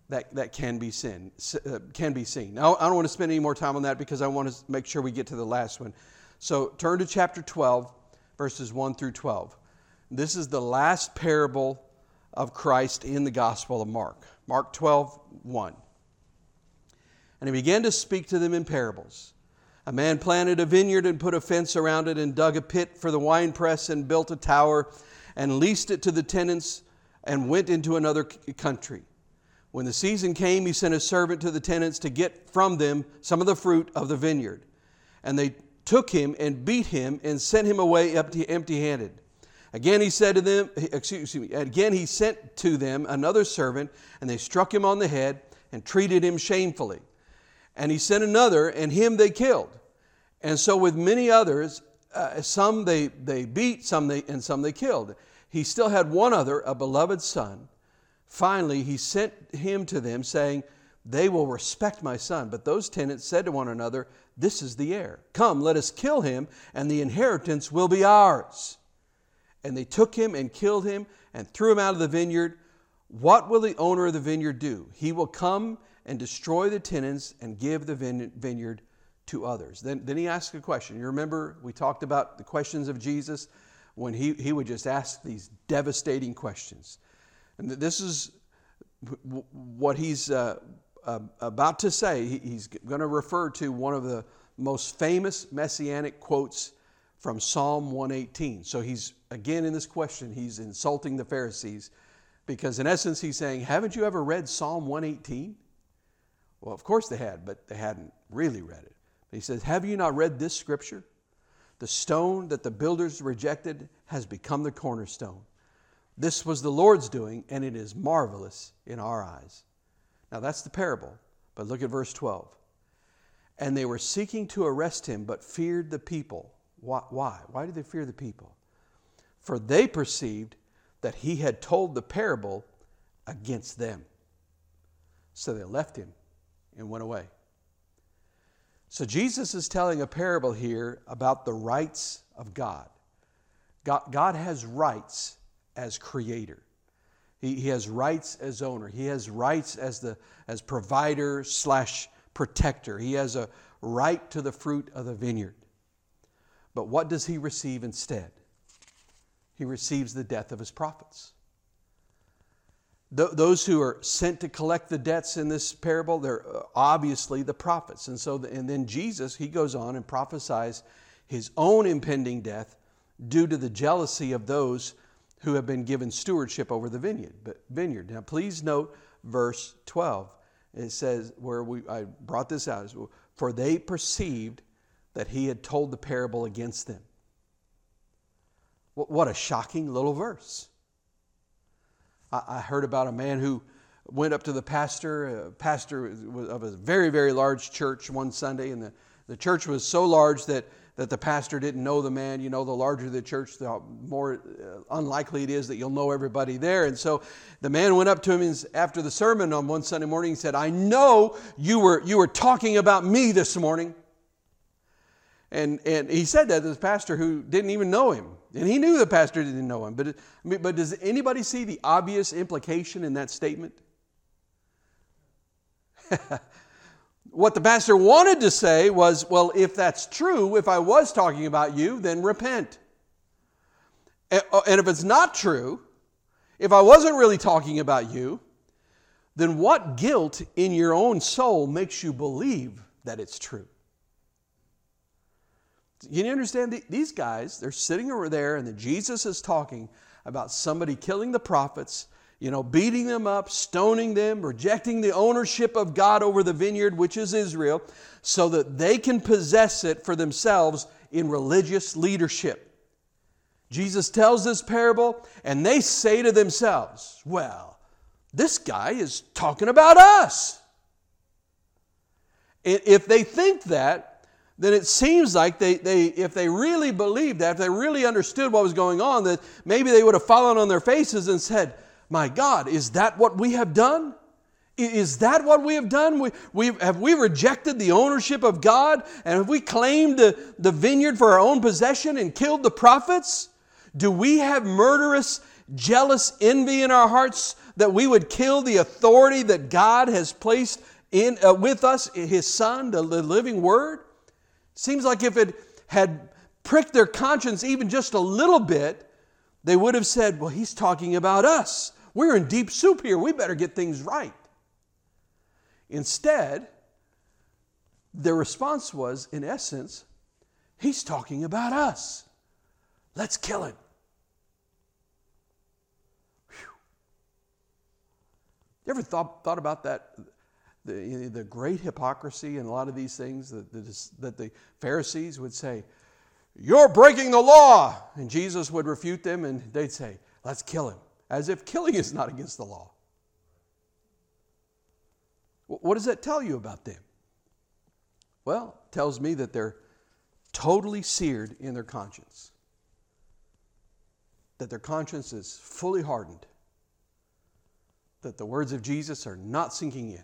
that, that can, be seen, uh, can be seen. Now, I don't want to spend any more time on that because I want to make sure we get to the last one. So turn to chapter 12, verses 1 through 12. This is the last parable of Christ in the Gospel of Mark. Mark 12, 1. And he began to speak to them in parables. A man planted a vineyard and put a fence around it and dug a pit for the winepress and built a tower and leased it to the tenants and went into another country. When the season came, he sent a servant to the tenants to get from them some of the fruit of the vineyard. And they took him and beat him and sent him away empty handed. Again he said to them, excuse me, again he sent to them another servant, and they struck him on the head and treated him shamefully. And he sent another, and him they killed. And so with many others, uh, some they, they beat, some they, and some they killed. He still had one other, a beloved son. Finally, he sent him to them, saying, They will respect my son. But those tenants said to one another, this is the heir. Come, let us kill him, and the inheritance will be ours. And they took him and killed him and threw him out of the vineyard. What will the owner of the vineyard do? He will come and destroy the tenants and give the vineyard to others. Then, then he asked a question. You remember we talked about the questions of Jesus when he, he would just ask these devastating questions. And this is what he's uh, uh, about to say, he's going to refer to one of the most famous messianic quotes from Psalm 118. So he's, again, in this question, he's insulting the Pharisees because, in essence, he's saying, Haven't you ever read Psalm 118? Well, of course they had, but they hadn't really read it. He says, Have you not read this scripture? The stone that the builders rejected has become the cornerstone. This was the Lord's doing, and it is marvelous in our eyes. Now that's the parable. But look at verse 12. And they were seeking to arrest him, but feared the people. Why? Why did they fear the people? For they perceived that he had told the parable against them. So they left him and went away. So Jesus is telling a parable here about the rights of God. God, God has rights as creator. He, he has rights as owner. He has rights as the as provider slash protector. He has a right to the fruit of the vineyard. But what does he receive instead? He receives the death of his prophets. those who are sent to collect the debts in this parable, they're uh, obviously the prophets. And so, and then Jesus, he goes on and prophesies his own impending death due to the jealousy of those who have been given stewardship over the vineyard. But vineyard. Now, please note verse 12. It says, where we, I brought this out, for they perceived that he had told the parable against them. What a shocking little verse. I heard about a man who went up to the pastor, a pastor of a very, very large church one Sunday, and the, the church was so large that that the pastor didn't know the man. You know, the larger the church, the more uh, unlikely it is that you'll know everybody there. And so the man went up to him after the sermon on one Sunday morning and said, I know you were, you were talking about me this morning. And, and he said that to the pastor who didn't even know him. And he knew the pastor didn't know him. But, but does anybody see the obvious implication in that statement? What the pastor wanted to say was, well, if that's true, if I was talking about you, then repent. Uh, and if it's not true, if I wasn't really talking about you, then what guilt in your own soul makes you believe that it's true? You understand? These guys, they're sitting over there, and then Jesus is talking about somebody killing the prophets, you know, beating them up, stoning them, rejecting the ownership of God over the vineyard, which is Israel, so that they can possess it for themselves in religious leadership. Jesus tells this parable, and they say to themselves, Well, this guy is talking about us. If they think that, then it seems like they, they, if they really believed that, if they really understood what was going on, that maybe they would have fallen on their faces and said, My God, is that what we have done? Is that what we have done? We, we, have we rejected the ownership of God and have we claimed the, the vineyard for our own possession and killed the prophets? Do we have murderous, jealous envy in our hearts that we would kill the authority that God has placed in, uh, with us, His Son, the, the living Word? Seems like if it had pricked their conscience even just a little bit, they would have said, Well, He's talking about us. We're in deep soup here. We better get things right. Instead, their response was, in essence, He's talking about us. Let's kill him. You ever thought, thought about that? The, the great hypocrisy and a lot of these things that, that, that the Pharisees would say, You're breaking the law. And Jesus would refute them and they'd say, Let's kill him. As if killing is not against the law. What does that tell you about them? Well, it tells me that they're totally seared in their conscience, that their conscience is fully hardened that the words of Jesus are not sinking in,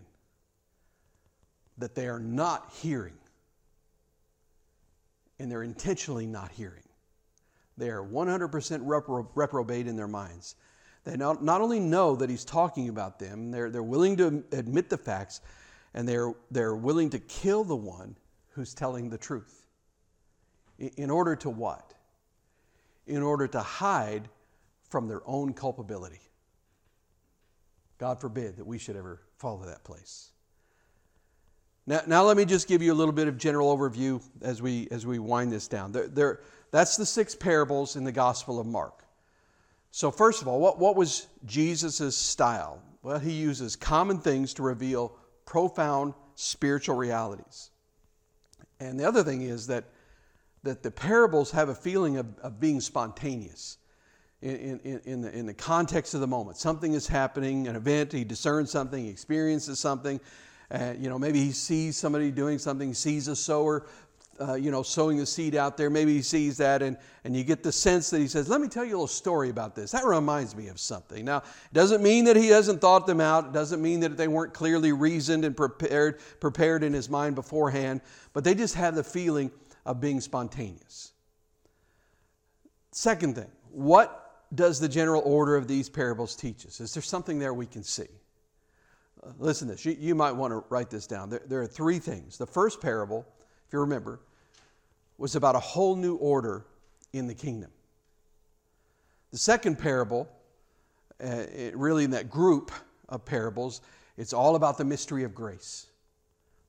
that they are not hearing, and they're intentionally not hearing. They are 100% repro- reprobate in their minds. They not, not only know that he's talking about them, they're, they're willing to admit the facts, and they're, they're willing to kill the one who's telling the truth. In, in order to what? In order to hide from their own culpability. God forbid that we should ever fall to that place. Now, now let me just give you a little bit of general overview as we, as we wind this down. There, there, that's the six parables in the Gospel of Mark. So, first of all, what, what was Jesus' style? Well, he uses common things to reveal profound spiritual realities. And the other thing is that, that the parables have a feeling of, of being spontaneous in, in, in, the, in the context of the moment. Something is happening, an event, he discerns something, he experiences something. Uh, you know, maybe he sees somebody doing something, sees a sower, uh, you know, sowing the seed out there. Maybe he sees that, and, and you get the sense that he says, Let me tell you a little story about this. That reminds me of something. Now, it doesn't mean that he hasn't thought them out, it doesn't mean that they weren't clearly reasoned and prepared, prepared in his mind beforehand, but they just have the feeling of being spontaneous. Second thing, what does the general order of these parables teach us? Is there something there we can see? Listen to this. You, you, might want to write this down. There, there are three things. The first parable, if you remember, was about a whole new order in the kingdom. The second parable, uh, it, really in that group of parables, it's all about the mystery of grace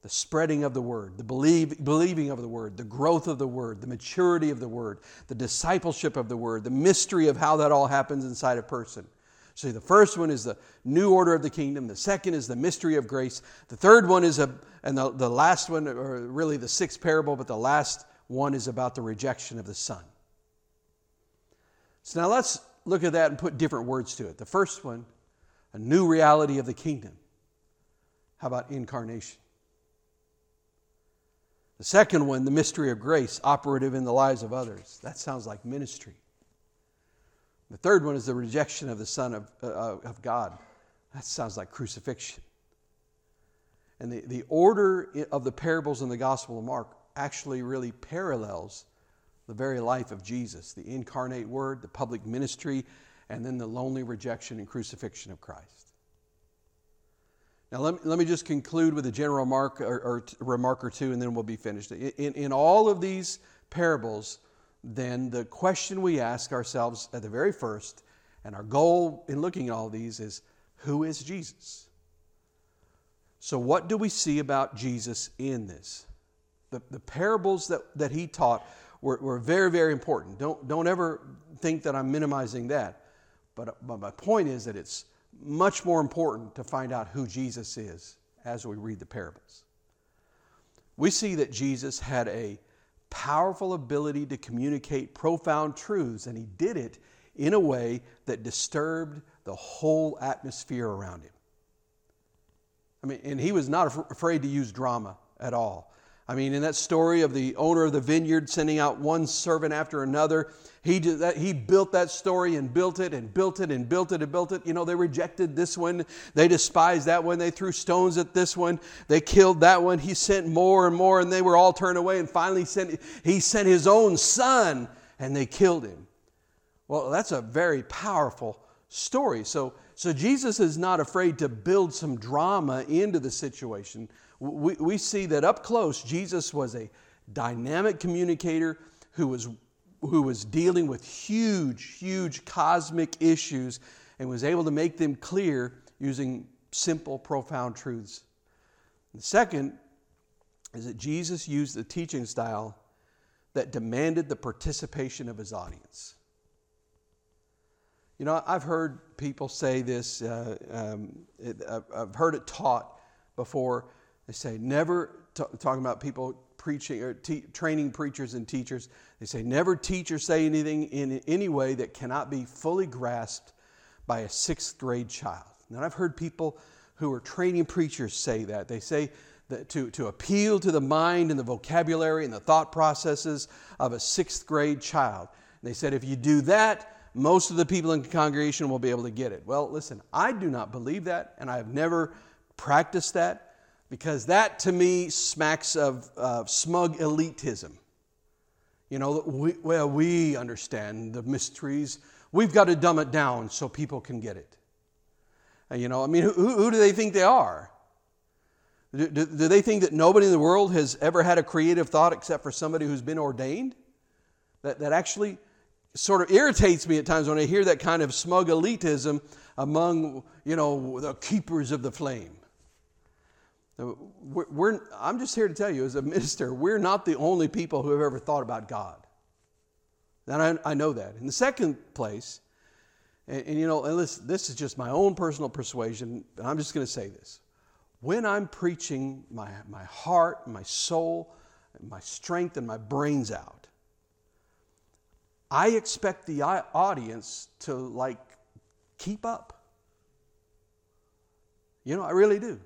the spreading of the word, the believe, believing of the word, the growth of the word, the maturity of the word, the discipleship of the word, the mystery of how that all happens inside a person. So the first one is the new order of the kingdom. The second is the mystery of grace. The third one is a, and the, the last one, or really the sixth parable, but the last one is about the rejection of the Son. So now let's look at that and put different words to it. The first one, a new reality of the kingdom. How about incarnation? The second one, the mystery of grace, operative in the lives of others. That sounds like ministry. The third one is the rejection of the Son of, uh, of God. That sounds like crucifixion. And the, the order of the parables in the Gospel of Mark actually really parallels the very life of Jesus the incarnate Word, the public ministry, and then the lonely rejection and crucifixion of Christ. Now, let me, let me just conclude with a general remark or, or remark or two, and then we'll be finished. In, in all of these parables, then the question we ask ourselves at the very first, and our goal in looking at all these is who is Jesus? So, what do we see about Jesus in this? The, the parables that, that he taught were, were very, very important. Don't, don't ever think that I'm minimizing that. But, but my point is that it's much more important to find out who Jesus is as we read the parables. We see that Jesus had a powerful ability to communicate profound truths, and he did it in a way that disturbed the whole atmosphere around him. I mean, and he was not af- afraid to use drama at all. I mean, in that story of the owner of the vineyard sending out one servant after another, he, did that, he built that story and built it and built it and built it and built it. You know, they rejected this one, they despised that one, they threw stones at this one, they killed that one. He sent more and more, and they were all turned away. And finally, sent, he sent his own son, and they killed him. Well, that's a very powerful story. So, so Jesus is not afraid to build some drama into the situation we, we see that up close, Jesus was a dynamic communicator who was, who was dealing with huge, huge cosmic issues and was able to make them clear using simple, profound truths. The second is that Jesus used a teaching style that demanded the participation of his audience. You know, I've heard people say this, uh, um, it, I've heard it taught before they say never, t- talking about people preaching or training preachers and teachers, they say never teach or say anything in any way that cannot be fully grasped by a sixth grade child. Now, I've heard people who are training preachers say that. They say that to, to appeal to the mind and the vocabulary and the thought processes of a sixth grade child. And they said if you do that, most of the people in the congregation will be able to get it. Well, listen, I do not believe that, and I have never practiced that because that to me smacks of uh, smug elitism. You know, we, well, we understand the mysteries. We've got to dumb it down so people can get it. And, you know, I mean, who, who do they think they are? Do, do, do they think that nobody in the world has ever had a creative thought except for somebody who's been ordained? That, that actually sort of irritates me at times when I hear that kind of smug elitism among, you know, the keepers of the flame. We're, we're, I'm just here to tell you, as a minister, we're not the only people who have ever thought about God. And I, I know that. In the second place, and, and you know, and listen, this is just my own personal persuasion, but I'm just going to say this. When I'm preaching my, my heart, my soul, my strength, and my brains out, I expect the audience to like keep up. You know, I really do.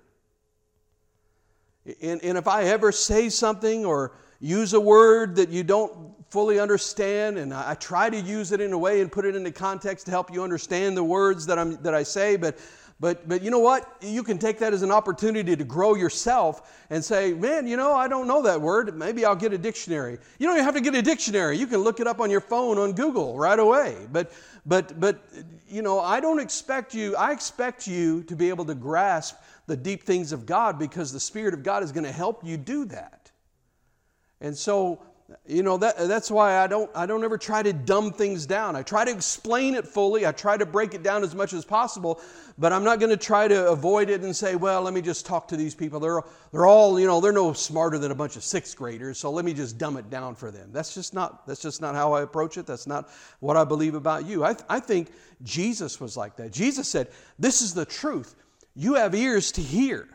And, and if I ever say something or use a word that you don't fully understand, and I, I try to use it in a way and put it into context to help you understand the words that, I'm, that I say, but but, but you know what? You can take that as an opportunity to grow yourself and say, man, you know, I don't know that word. Maybe I'll get a dictionary. You don't even have to get a dictionary. You can look it up on your phone on Google right away. But, but, but you know, I don't expect you, I expect you to be able to grasp the deep things of God because the Spirit of God is going to help you do that. And so, you know, that, that's why I don't, I don't ever try to dumb things down. I try to explain it fully. I try to break it down as much as possible, but I'm not going to try to avoid it and say, well, let me just talk to these people. They're, they're all, you know, they're no smarter than a bunch of sixth graders, so let me just dumb it down for them. That's just not, that's just not how I approach it. That's not what I believe about you. I, I think Jesus was like that. Jesus said, this is the truth. You have ears to hear.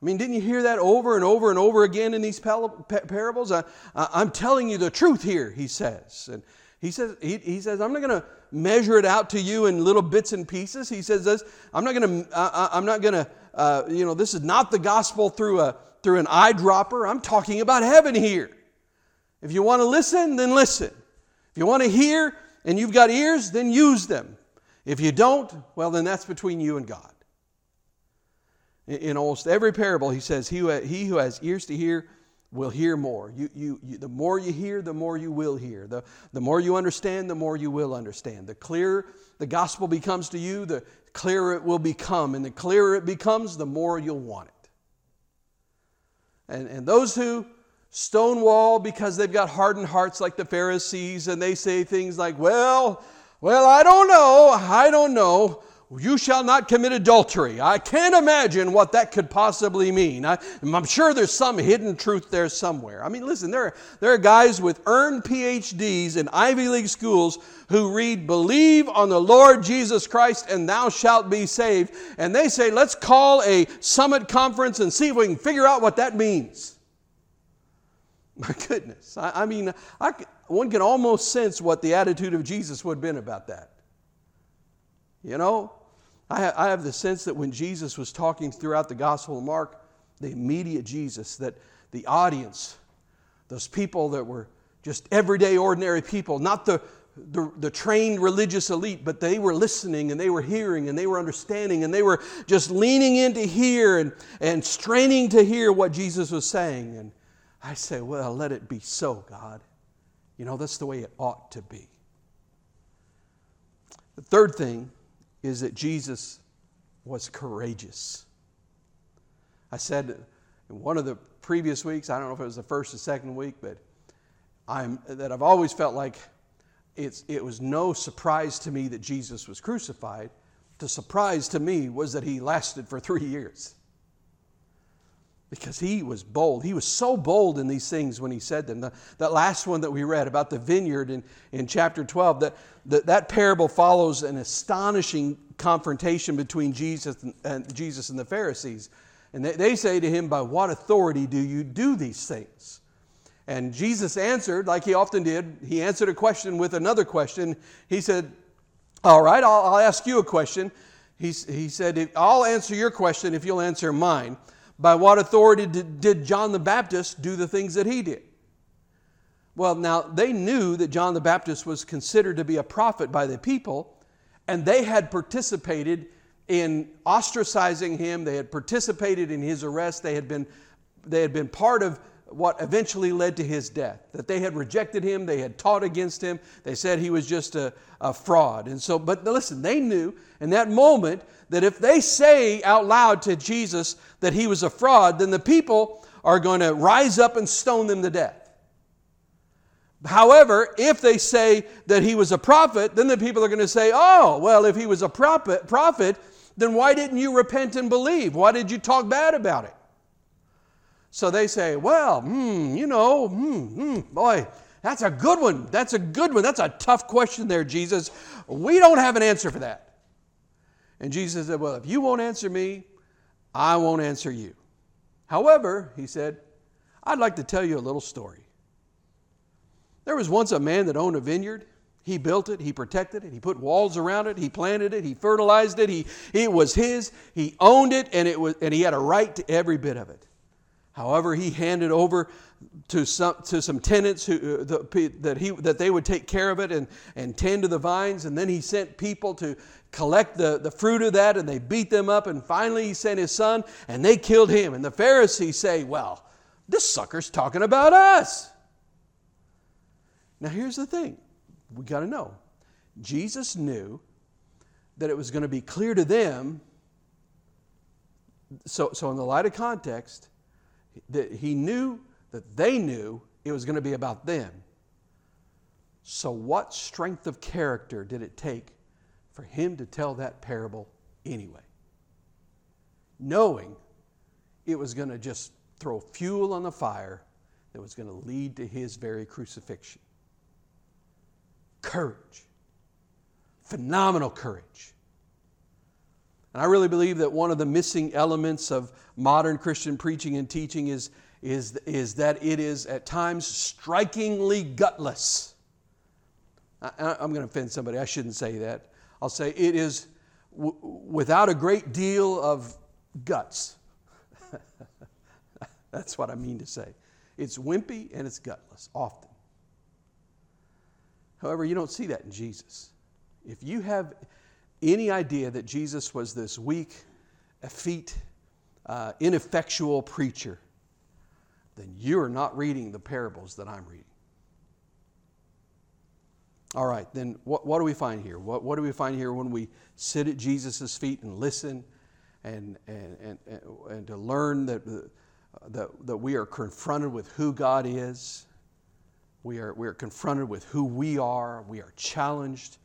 I mean, didn't you hear that over and over and over again in these parables? I, am telling you the truth here, he says. And he says, he, he says I'm not going to measure it out to you in little bits and pieces. He says this, I'm not going to, I'm not going to, uh, you know, this is not the gospel through, a, through an eyedropper. I'm talking about heaven here. If you want to listen, then listen. If you want to hear and you've got ears, then use them. If you don't, well, then that's between you and God. In almost every parable, he says, He who, he who has ears to hear will hear more. You, you, you, the more you hear, the more you will hear. The, the more you understand, the more you will understand. The clearer the gospel becomes to you, the clearer it will become. And the clearer it becomes, the more you'll want it. And, and those who stonewall because they've got hardened hearts like the Pharisees and they say things like, well, well, I don't know, I don't know. You shall not commit adultery. I can't imagine what that could possibly mean. I, am sure there's some hidden truth there somewhere. I mean, listen, there are, there are guys with earned PhDs in Ivy League schools who read, Believe on the Lord Jesus Christ and thou shalt be saved. And they say, Let's call a summit conference and see if we can figure out what that means. My goodness. I, I mean, I, one can almost sense what the attitude of Jesus would have been about that. You know, I, have the sense that when Jesus was talking throughout the Gospel of Mark, the immediate Jesus, that the audience, those people that were just everyday, ordinary people, not the, the, the, trained religious elite, but they were listening and they were hearing and they were understanding and they were just leaning in to hear and, and straining to hear what Jesus was saying. And I say, well, let it be so, God. You know, that's the way it ought to be. The third thing is that Jesus was courageous. I said in one of the previous weeks, I don't know if it was the first or second week, but I'm, that I've always felt like it's, it was no surprise to me that Jesus was crucified. The surprise to me was that he lasted for three years because he was bold. He was so bold in these things when he said them. The, that last one that we read about the vineyard in, in chapter 12, that, that, that parable follows an astonishing confrontation between Jesus and, and Jesus and the Pharisees. And they, they say to him, By what authority do you do these things? And Jesus answered, like he often did, he answered a question with another question. He said, All right, I'll, I'll ask you a question. He, he said, I'll answer your question if you'll answer mine. By what authority did, did John the Baptist do the things that he did? Well, now they knew that John the Baptist was considered to be a prophet by the people, and they had participated in ostracizing him. They had participated in his arrest. They had been, they had been part of what eventually led to his death. That they had rejected him, they had taught against him, they said he was just a, a fraud. And so, but listen, they knew in that moment that if they say out loud to Jesus that he was a fraud, then the people are going to rise up and stone them to death. However, if they say that he was a prophet, then the people are going to say, oh, well, if he was a prophet, prophet, then why didn't you repent and believe? Why did you talk bad about it? So they say, well, hmm, you know, hmm, hmm, boy, that's a good one. That's a good one. That's a tough question there, Jesus. We don't have an answer for that. And Jesus said, Well, if you won't answer me, I won't answer you. However, he said, I'd like to tell you a little story. There was once a man that owned a vineyard. He built it, he protected it, he put walls around it, he planted it, he fertilized it, he, it was his, he owned it, and, it was, and he had a right to every bit of it. However, he handed over to some, to some tenants who, uh, the, that, he, that they would take care of it and, and tend to the vines. And then he sent people to collect the, the fruit of that and they beat them up. And finally, he sent his son and they killed him. And the Pharisees say, Well, this sucker's talking about us. Now, here's the thing we got to know Jesus knew that it was going to be clear to them. So, so in the light of context, that he knew that they knew it was going to be about them. So, what strength of character did it take for him to tell that parable anyway? Knowing it was going to just throw fuel on the fire that was going to lead to his very crucifixion. Courage. Phenomenal courage. And I really believe that one of the missing elements of modern Christian preaching and teaching is, is, is that it is at times strikingly gutless. I, am going to offend somebody. I shouldn't say that. I'll say it is w- without a great deal of guts. That's what I mean to say. It's wimpy and it's gutless, often. However, you don't see that in Jesus. If you have any idea that Jesus was this weak, effete, uh, ineffectual preacher, then you're not reading the parables that I'm reading. All right, then what, what do we find here? What, what do we find here when we sit at Jesus' feet and listen and, and, and, and, and to learn that, uh, that, that we are confronted with who God is? We are, we are confronted with who we are. We are challenged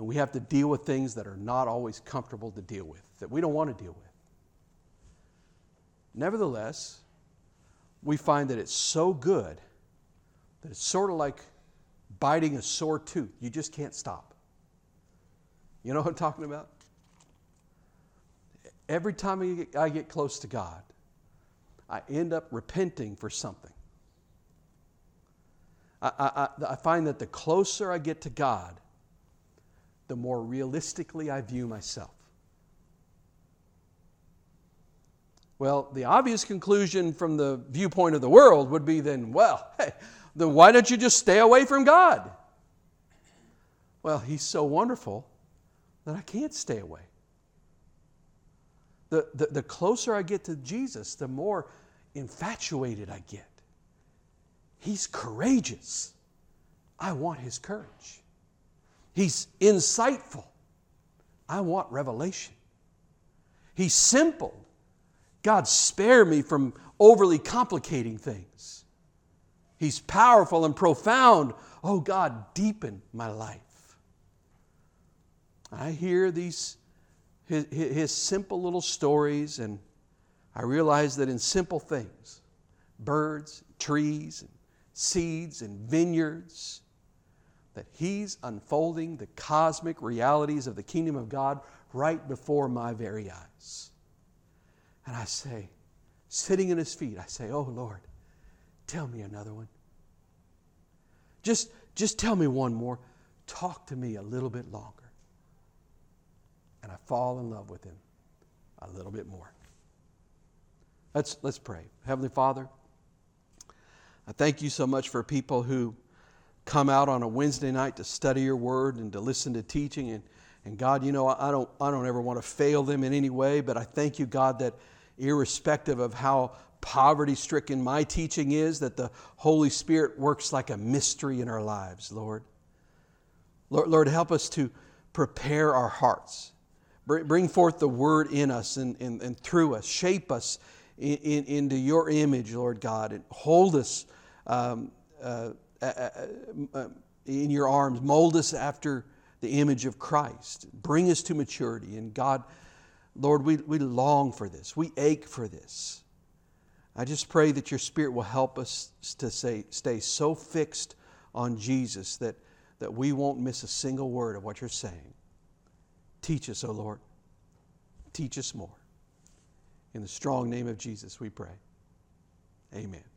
and we have to deal with things that are not always comfortable to deal with, that we don't want to deal with. Nevertheless, we find that it's so good that it's sort of like biting a sore tooth. You just can't stop. You know what I'm talking about? Every time I get, close to God, I end up repenting for something. I, I, I find that the closer I get to God, the more realistically I view myself. Well, the obvious conclusion from the viewpoint of the world would be then, well, hey, then why don't you just stay away from God? Well, He's so wonderful that I can't stay away. The, the, the closer I get to Jesus, the more infatuated I get. He's courageous. I want his courage. He's insightful. I want revelation. He's simple. God, spare me from overly complicating things. He's powerful and profound. Oh, God, deepen my life. I hear these, his, his simple little stories, and I realize that in simple things, birds, trees, and seeds and vineyards, that He's unfolding the cosmic realities of the kingdom of God right before my very eyes. And I say, sitting in His feet, I say, Oh Lord, tell me another one. Just, just tell me one more. Talk to me a little bit longer. And I fall in love with Him a little bit more. Let's, let's pray. Heavenly Father, I thank you so much for people who come out on a Wednesday night to study your word and to listen to teaching. And, and God, you know, I don't, I don't ever want to fail them in any way, but I thank you, God, that irrespective of how poverty stricken my teaching is, that the Holy Spirit works like a mystery in our lives, Lord. Lord, Lord help us to prepare our hearts. Bring forth the word in us and, and, and through us. Shape us in, in, into your image, Lord God, and hold us um, uh, Uh, uh, uh, in your arms. Mold us after the image of Christ. Bring us to maturity. And God, Lord, we, we long for this. We ache for this. I just pray that your Spirit will help us to say, stay so fixed on Jesus that, that we won't miss a single word of what you're saying. Teach us, O oh Lord. Teach us more. In the strong name of Jesus, we pray. Amen.